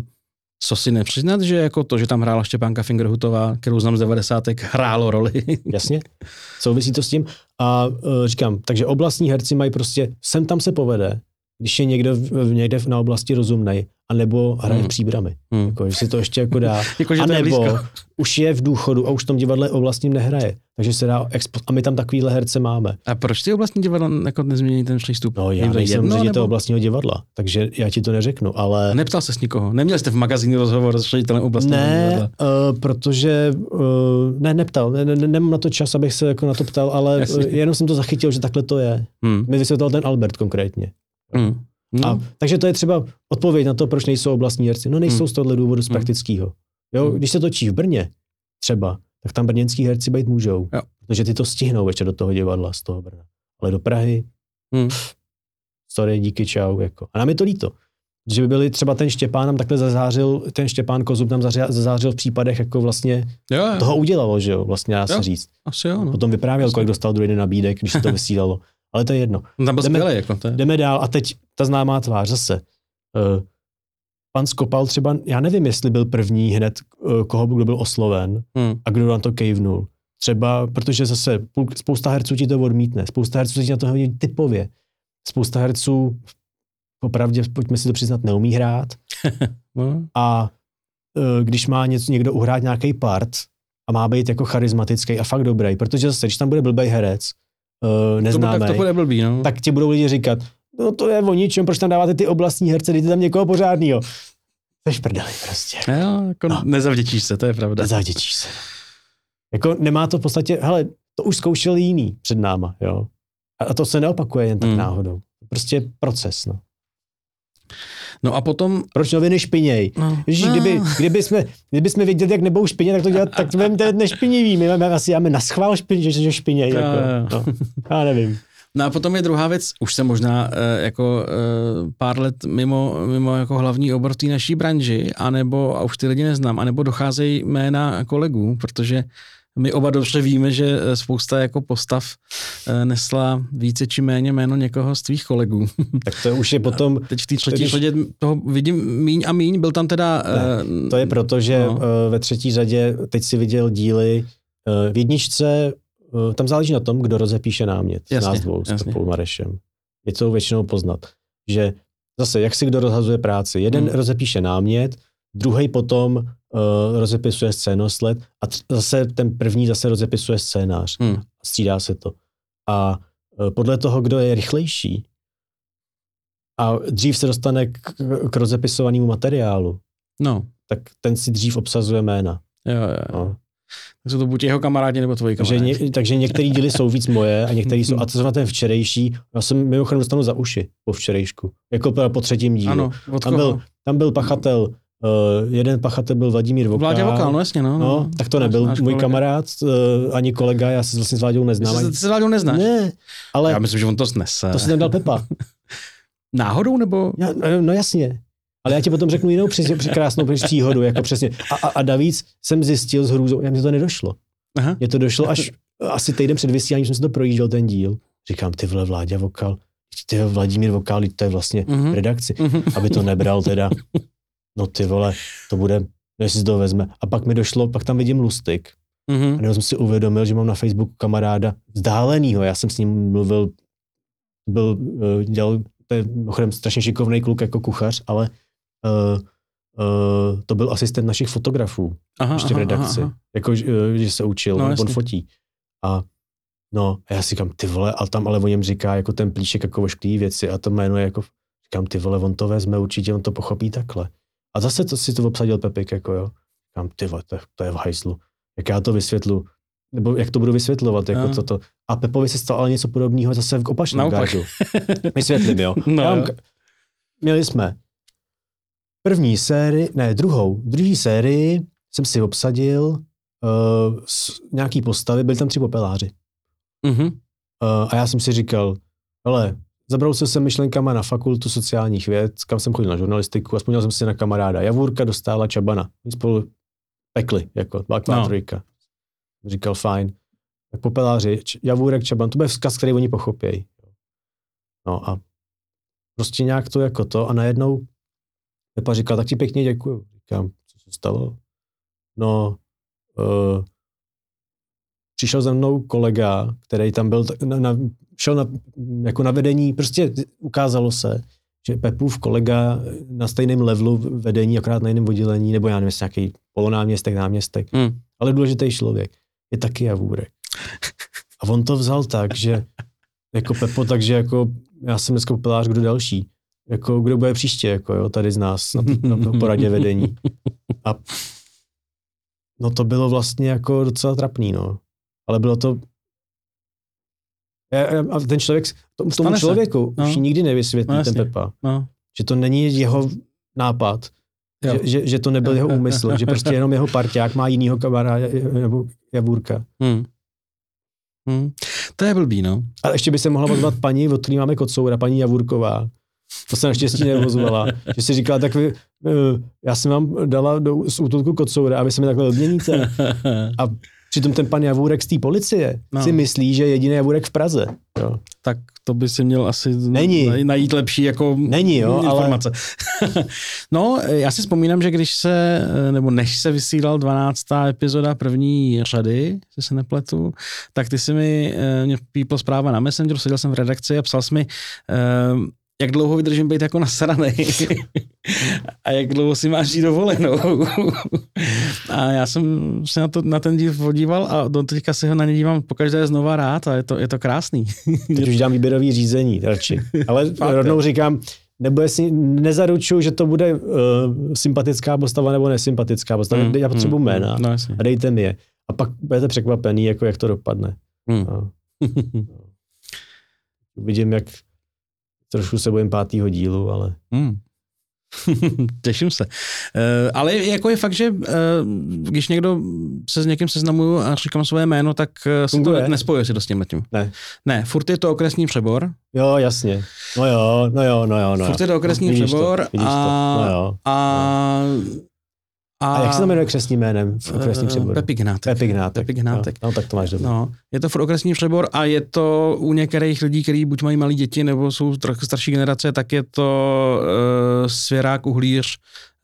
co si nepřiznat, že jako to, že tam hrála Štěpánka Fingerhutová, kterou znám z 90. hrálo roli. Jasně, souvisí to s tím. A uh, říkám, takže oblastní herci mají prostě, sem tam se povede, když je někdo v, někde na oblasti rozumnej, anebo hraje Hmm. v příbramy. Hmm. Jako, že si to ještě jako dá. Jako, že A to je nebo blízko. už je v důchodu a už v tom divadle oblastním nehraje. Takže se dá expo- a my tam takovýhle herce máme. A proč ty oblastní divadla jako nezmění ten přístup? No Je já nejsem jedno, ředitel nebo- oblastního divadla, takže já ti to neřeknu, ale Neptal se s nikoho. Neměl jste v magazínu rozhovor s ředitelem oblastního divadla. ne, uh, protože uh, ne, neptal, ne, ne, nemám na to čas, abych se jako na to ptal, ale Jasně. jenom jsem to zachytil, že takhle to je. Hmm. Mi vysvětlil ten Albert konkrétně. Hmm. No. A, takže to je třeba odpověď na to, proč nejsou oblastní herci. No nejsou Hmm. z tohohle důvodu z Hmm. praktického. Jo, Hmm. když se točí v Brně třeba, tak tam brněnský herci být můžou. Jo. Protože ty to stihnou večer do toho divadla z toho Brna. Ale do Prahy, Hmm. sorry, díky, čau. Jako. A nám je to líto. Že by byli třeba ten Štěpán nám takhle zazářil, ten Štěpán Kozub nám zazářil v případech, jako vlastně Jo, jo. toho udělalo, že jo, vlastně dá se říct. Asi jo, no. Potom vyprávěl, kolik dostal druhý den nabídek, když se to vysílalo. Ale to je jedno. No, Tam byl Jdeme- skvělý, jako to je. Jdeme dál a teď ta známá tvář zase. Uh, pan Skopal třeba, já nevím, jestli byl první hned, uh, koho kdo byl osloven Hmm. a kdo na to kejvnul. Třeba, protože zase půl, spousta herců ti to odmítne, spousta herců ti na to hodí typově. Spousta herců, popravdě, pojďme si to přiznat, neumí hrát No. a uh, když má něco, někdo uhrát nějaký part a má být jako charismatický a fakt dobrý, protože zase, když tam bude blbej herec, uh, To, bude- neznámý, tak to bude blbý, no. tak ti budou lidi říkat, no to je o ničem, proč tam dáváte ty oblastní herce, dejte tam někoho pořádného. Jsi prdeli prostě. Jo, jako No. no. nezavděčíš se, to je pravda. Nezavděčíš se. Jako nemá to v podstatě, hele, to už zkoušeli jiný před náma, jo. A- to se neopakuje jen tak Hmm. náhodou. Prostě proces, no. No a potom... Proč noviny špiněj? No, Ježíš, no. kdyby, kdyby, jsme, kdyby jsme věděli, jak nebou špině, tak to dělat, tak to budeme dělat nešpinivý. My máme asi máme naschvál špině, že, že špiněj. Jo, Jako, no. Já nevím. No a potom je druhá věc, už jsem možná eh, jako eh, pár let mimo, mimo jako hlavní obor té naší branži, anebo, a už ty lidi neznám, anebo docházejí jména kolegů, protože my oba dobře víme, že eh, spousta jako postav eh, nesla více či méně jméno někoho z tvých kolegů. Tak to už je potom, Teď v té třetí Když- řadě toho vidím míň a míň, byl tam teda... eh, To je proto, že No. ve třetí řadě teď si viděl díly v jedničce, tam záleží na tom, kdo rozepíše námět Jasně, s nás dvou, s. Pepou Marešem. Je to většinou poznat, že zase, jak si kdo rozhazuje práci. Jeden Hmm. rozepíše námět, druhý potom uh, rozepisuje scénosled a tř- zase ten první zase rozepisuje scénář. Hmm. Střídá se to. A uh, podle toho, kdo je rychlejší a dřív se dostane k, k rozepisovanému materiálu, No, tak ten si dřív obsazuje jména. jo, jo. jo. No. Tak jsou to buď jeho kamarádi, nebo tvoji Takže, kamarádi. ně, takže některé díly jsou víc moje a některé jsou, a to zrovna ten včerejší, já jsem mimochodem dostanu za uši po včerejšku, jako po, třetím dílu. Ano, tam, byl, tam byl pachatel, uh, jeden pachatel byl Vladimír Vokál. Vládě Vokál, no jasně, no. No, tak to nebyl náš můj kolega. kamarád, uh, ani kolega, já se vlastně s Vláďou Ty neznám. se, ty se Vláďou neznáš? ne, ale Já myslím, že on to snese. to si tam dal Pepa. Náhodou, nebo? Já, no jasně. Ale já ti potom řeknu jinou přes, krásnou příhodu, jako přesně. A, a, a navíc jsem zjistil s hrůzou, mně to nedošlo. Aha. Mně to došlo až asi týden před vysíláním, jsem si to projížděl ten díl. Říkám, ty vole, Vláďa Vokal, ty Vladimír Vokal, to je vlastně Mhm. v redakci. Mhm. Aby to nebral teda, no ty vole, to bude, jestli si to vezme. A pak mi došlo, pak tam vidím Lustig. Mhm. A nebo jsem si uvědomil, že mám na Facebooku kamaráda vzdálenýho. Já jsem s ním mluvil, byl, eh, dělal, to je mimochodem strašně šikovný kluk jako kuchař, ale uh, uh, to byl asistent našich fotografů Aha, ještě v aha, redakci. aha, Jako, že, že se učil, No, on fotí. A no, a já si říkám, ty vole, a tam ale o něm říká jako ten plíšek jako ošklivý věci a to jméno je jako, říkám, ty vole, on to vezme, určitě on to pochopí takhle. A zase to si to obsadil Pepik, jako jo. Říkám, ty vole, to, je- to je v hajzlu. Jak já to vysvětlu, nebo jak to budu vysvětlovat, jako No. to. A Pepovi se stalo ale něco podobného zase v opačném gardu. Vysvětlím, jo. No, Já jo. Měli jsme první sérii, ne, druhou, druhý sérii jsem si obsadil uh, s, nějaký postavy, byli tam tři popeláři. Mhm. Uh, a já jsem si říkal, ale zabrousil jsem myšlenkama na fakultu sociálních věd, kam jsem chodil na žurnalistiku a vzpomněl jsem si na kamaráda. Javůrka dostala Čabana. My spolu pekli, jako dvakrát No. trojka. Říkal, fajn. Tak popeláři, Javůrek, Čaban, to bude vzkaz, který oni pochopějí. No a prostě nějak to jako to a najednou Pepa říkal, tak ti pěkně děkuju. Říkám, co se stalo? No, uh, přišel za mnou kolega, který tam byl, na, na, šel na, jako na vedení, prostě ukázalo se, že Pepův kolega na stejném levelu vedení, akorát na jiném oddělení, nebo já nevím, nějaký polonáměstek, náměstek, Mm. ale důležitý člověk, je taky javůrek. A on to vzal tak, že jako Pepo, takže jako já jsem dneska popelář, kdo další. Jako kdo bude příště, jako jo, tady z nás na, na, poradě vedení. A no to bylo vlastně jako docela trapný, no. Ale bylo to a ten člověk, tomu, Stane tomu se. člověku No. už nikdy nevysvětlí No, ten. Pepa, No. že to není jeho nápad, Jo. že, že, že to nebyl jeho úmysl, že prostě jenom jeho parťák má jinýho kamaráda nebo javůrka. Hmm. Hmm. To je blbý, no. A ještě by se mohla ozvat paní, od který máme kocoura, paní Javurková. To se naštěstí nevozovala. Že si říkala, tak vy, eh, já jsem vám dala do, z útulku kocoura a vy se mi takhle odměníte. A přitom ten pan Javůrek z té policie No. si myslí, že je jediný Javůrek v Praze. Jo. tak to by si měl asi Není. naj- najít lepší jako Není, jo, ale- informace. no, já si vzpomínám, že když se, nebo než se vysílal 12. epizoda první řady, jestli se nepletu, tak ty si mi eh, mě pípl zpráva na Messenger, seděl jsem v redakci a psal jsi mi, eh, jak dlouho vydržím být jako nasranej a jak dlouho si máš jít dovolenou. a já jsem se na, to, na ten díl podíval a do teďka se ho na ně dívám pokaždé znova rád a je to, je to krásný. Teď už dám výběrový řízení radši. Ale Fakt, rovnou říkám, nebo si nezaručuju, že to bude uh, sympatická postava nebo nesympatická postava. Mm, Já potřebuji mm, jména No, jasně. a dejte mi je. A pak budete překvapený, jako jak to dopadne. Mm. No. Vidím, jak trošku se bojím pátýho dílu, ale Hmm. Těším se. Uh, ale jako je fakt, že uh, když někdo se s někým seznamuju a říkám své jméno, tak uh, si to nespojuje si to s tím letím. Ne. Ne, furt je to okresní přebor. jo, jasně. No jo, no jo, no jo, no jo. Furt je to okresní Vidíš přebor to, a- to. No jo. A, A jak se to jmenuje křesním jménem v okresním eh, přeboru? Pepik Hnátek. Pepik Hnátek. Pepik Hnátek. No, no, tak to máš dobře. No, je to furt okresní přebor a je to u některých lidí, kteří buď mají malé děti, nebo jsou trochu starší generace, tak je to uh, svěrák, uhlíř,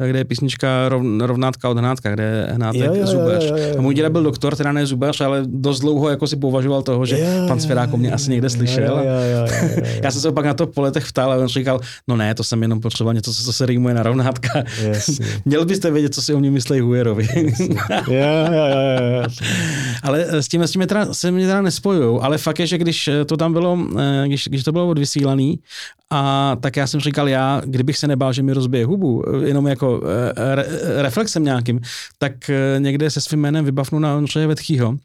kde je písnička rov, rovnátka od hnátka, kde je hnátek Jo, jo, jo, zubař. jo, jo, jo. A můj děda byl doktor, teda ne zubař, ale dost dlouho jako si považoval toho, že Jo, pan jo, Svěrák o mě asi někde slyšel. Jo, jo, jo, jo, jo, jo. Já jsem se pak na to po letech ptal a on říkal, no ne, to jsem jenom potřeboval něco, co se rýmuje na rovnátka. Měl byste vědět, co si o mě myslí Hujerovi. Jo, jo, jo, jo, jo. ale eh, s tím, s tím teda, se mě teda nespojujou, ale fakt je, že když eh, to tam bylo, eh, když, když to bylo odvysílaný, a tak já jsem říkal, já, kdybych se nebál, že mi rozbije hubu, jenom jako eh, re, reflexem nějakým, tak eh, někde se svým jménem vybavnu na Ondřeje Vetchýho.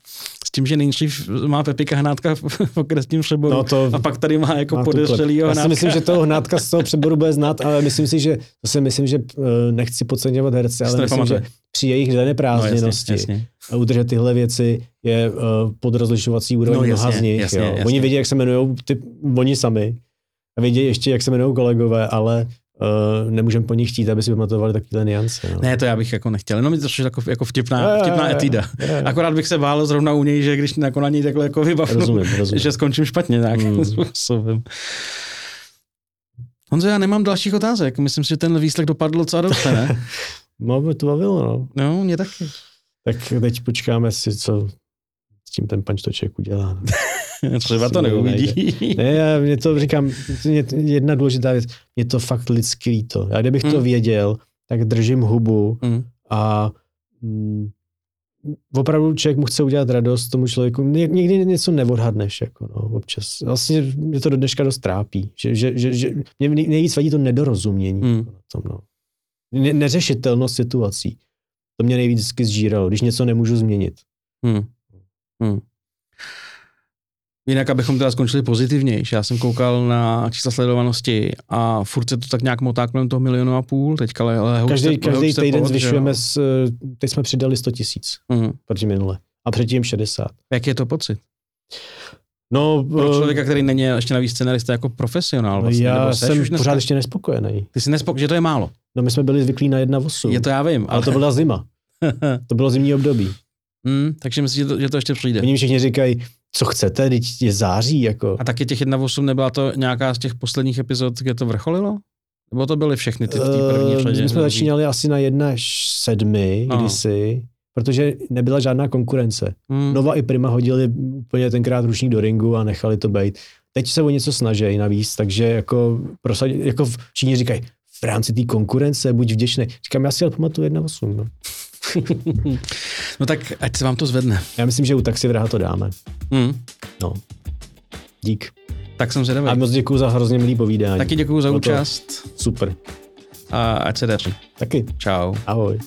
S tím, že nejdřív má Pepika Hnátka v okresním přeboru No to a pak tady má jako Má podezřelýho klep. Já si Hnátka. myslím, že toho hnátka z toho přeboru bude znát, ale myslím si, že to si myslím, že eh, nechci podceňovat herce, ale myslím, že při jejich zaneprázdněnosti No, jasně, jasně. udržet tyhle věci je uh, podrozlišovací úroveň No, no, jasně, mnoha z nich. jasně, jo. jasně. Oni vědí, jak se jmenují ty, oni sami a vědí ještě, jak se jmenují kolegové, ale uh, nemůžeme po nich chtít, aby si pamatovali takovýhle niance. No. Ne, to já bych jako nechtěl, jenom mi to jako, jako vtipná, Jo, vtipná jo, etída. jo, jo. Akorát bych se bál zrovna u něj, že když jako na něj takhle jako vybavnu, Rozumím, rozumím. že skončím špatně nějakým Mm. způsobem. Honzo, já nemám dalších otázek. Myslím si, že ten výslech dopadl docela dobře, ne? No, by to bavilo, no. No, mě taky. Tak teď počkáme si, co s tím ten pančtoček udělá. Třeba to neuvidí. Ne, já mě to říkám, jedna důležitá věc, mě to fakt lidsky líto. Já kdybych to Mm. věděl, tak držím hubu Mm. a mm, opravdu člověk mu chce udělat radost tomu člověku. Ně- Někdy něco neodhadneš, jako no, občas. Vlastně mě to do dneška dost trápí. Že, že, že, že mě nej- nejvíc vadí to nedorozumění. Mm. Jako na tom, no. ne, neřešitelnost situací. To mě nejvíc vždycky zžíralo, když něco nemůžu změnit. Hmm. Hmm. Jinak, abychom teda skončili pozitivnější, já jsem koukal na čísla sledovanosti a furt se to tak nějak motá kolem toho milionu a půl, teďka le, le, Každý, každý týden zvyšujeme, s, teď jsme přidali 100 tisíc Hmm. proti minule. A předtím 60. Jak je to pocit? No, Pro eh, člověka, který není ještě navíc scenarista jako profesionál. Vlastně, já jsem už pořád ještě nespokojený. Ty jsi nespok, že to je málo. No my jsme byli zvyklí na 1,8. Je to já vím, ale to byla zima. To bylo zimní období. hmm, takže myslím, že to, že to ještě přijde. Oni všichni říkají, co chcete, teď je září, jako. A taky těch 1.8 nebyla to nějaká z těch posledních epizod, kde to vrcholilo? Nebo to byly všechny ty v té první Eh, řadě? My jsme začínali asi na 1,7 Ano. kdysi, protože nebyla žádná konkurence. Hmm. Nova i Prima hodili úplně tenkrát ručník do ringu a nechali to být. Teď se o něco snaží navíc, takže jako, prosadit, jako všichni říkají, v rámci té konkurence buď vděčný. Říkám, já si ale pamatuju 1,8. No. no tak ať se vám to zvedne. Já myslím, že u taxi vraha to dáme. Hmm. No. Dík. Tak jsem zvědavý. A moc děkuji za hrozně milý povídání. Taky děkuji za Bylo účast Super. a ať se daří. Taky. Čau. Ahoj.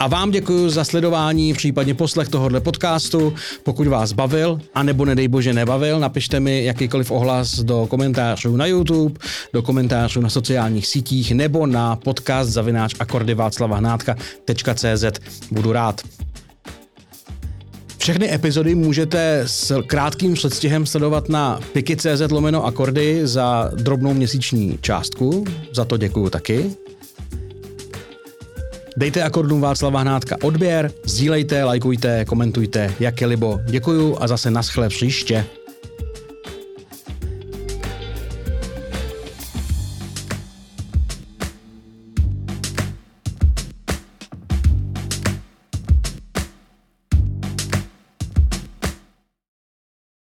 A vám děkuji za sledování, případně poslech tohohle podcastu. Pokud vás bavil, anebo nedej bože nebavil, napište mi jakýkoliv ohlas do komentářů na YouTube, do komentářů na sociálních sítích nebo na podcast zavináč akordy Václava. Budu rád. Všechny epizody můžete s krátkým předstihem sledovat na piky.cz lomeno akordy za drobnou měsíční částku. Za to děkuju taky. Dejte akordům Václava Hnátka odběr, sdílejte, lajkujte, komentujte, jak je libo. Děkuju a zase naschle příště.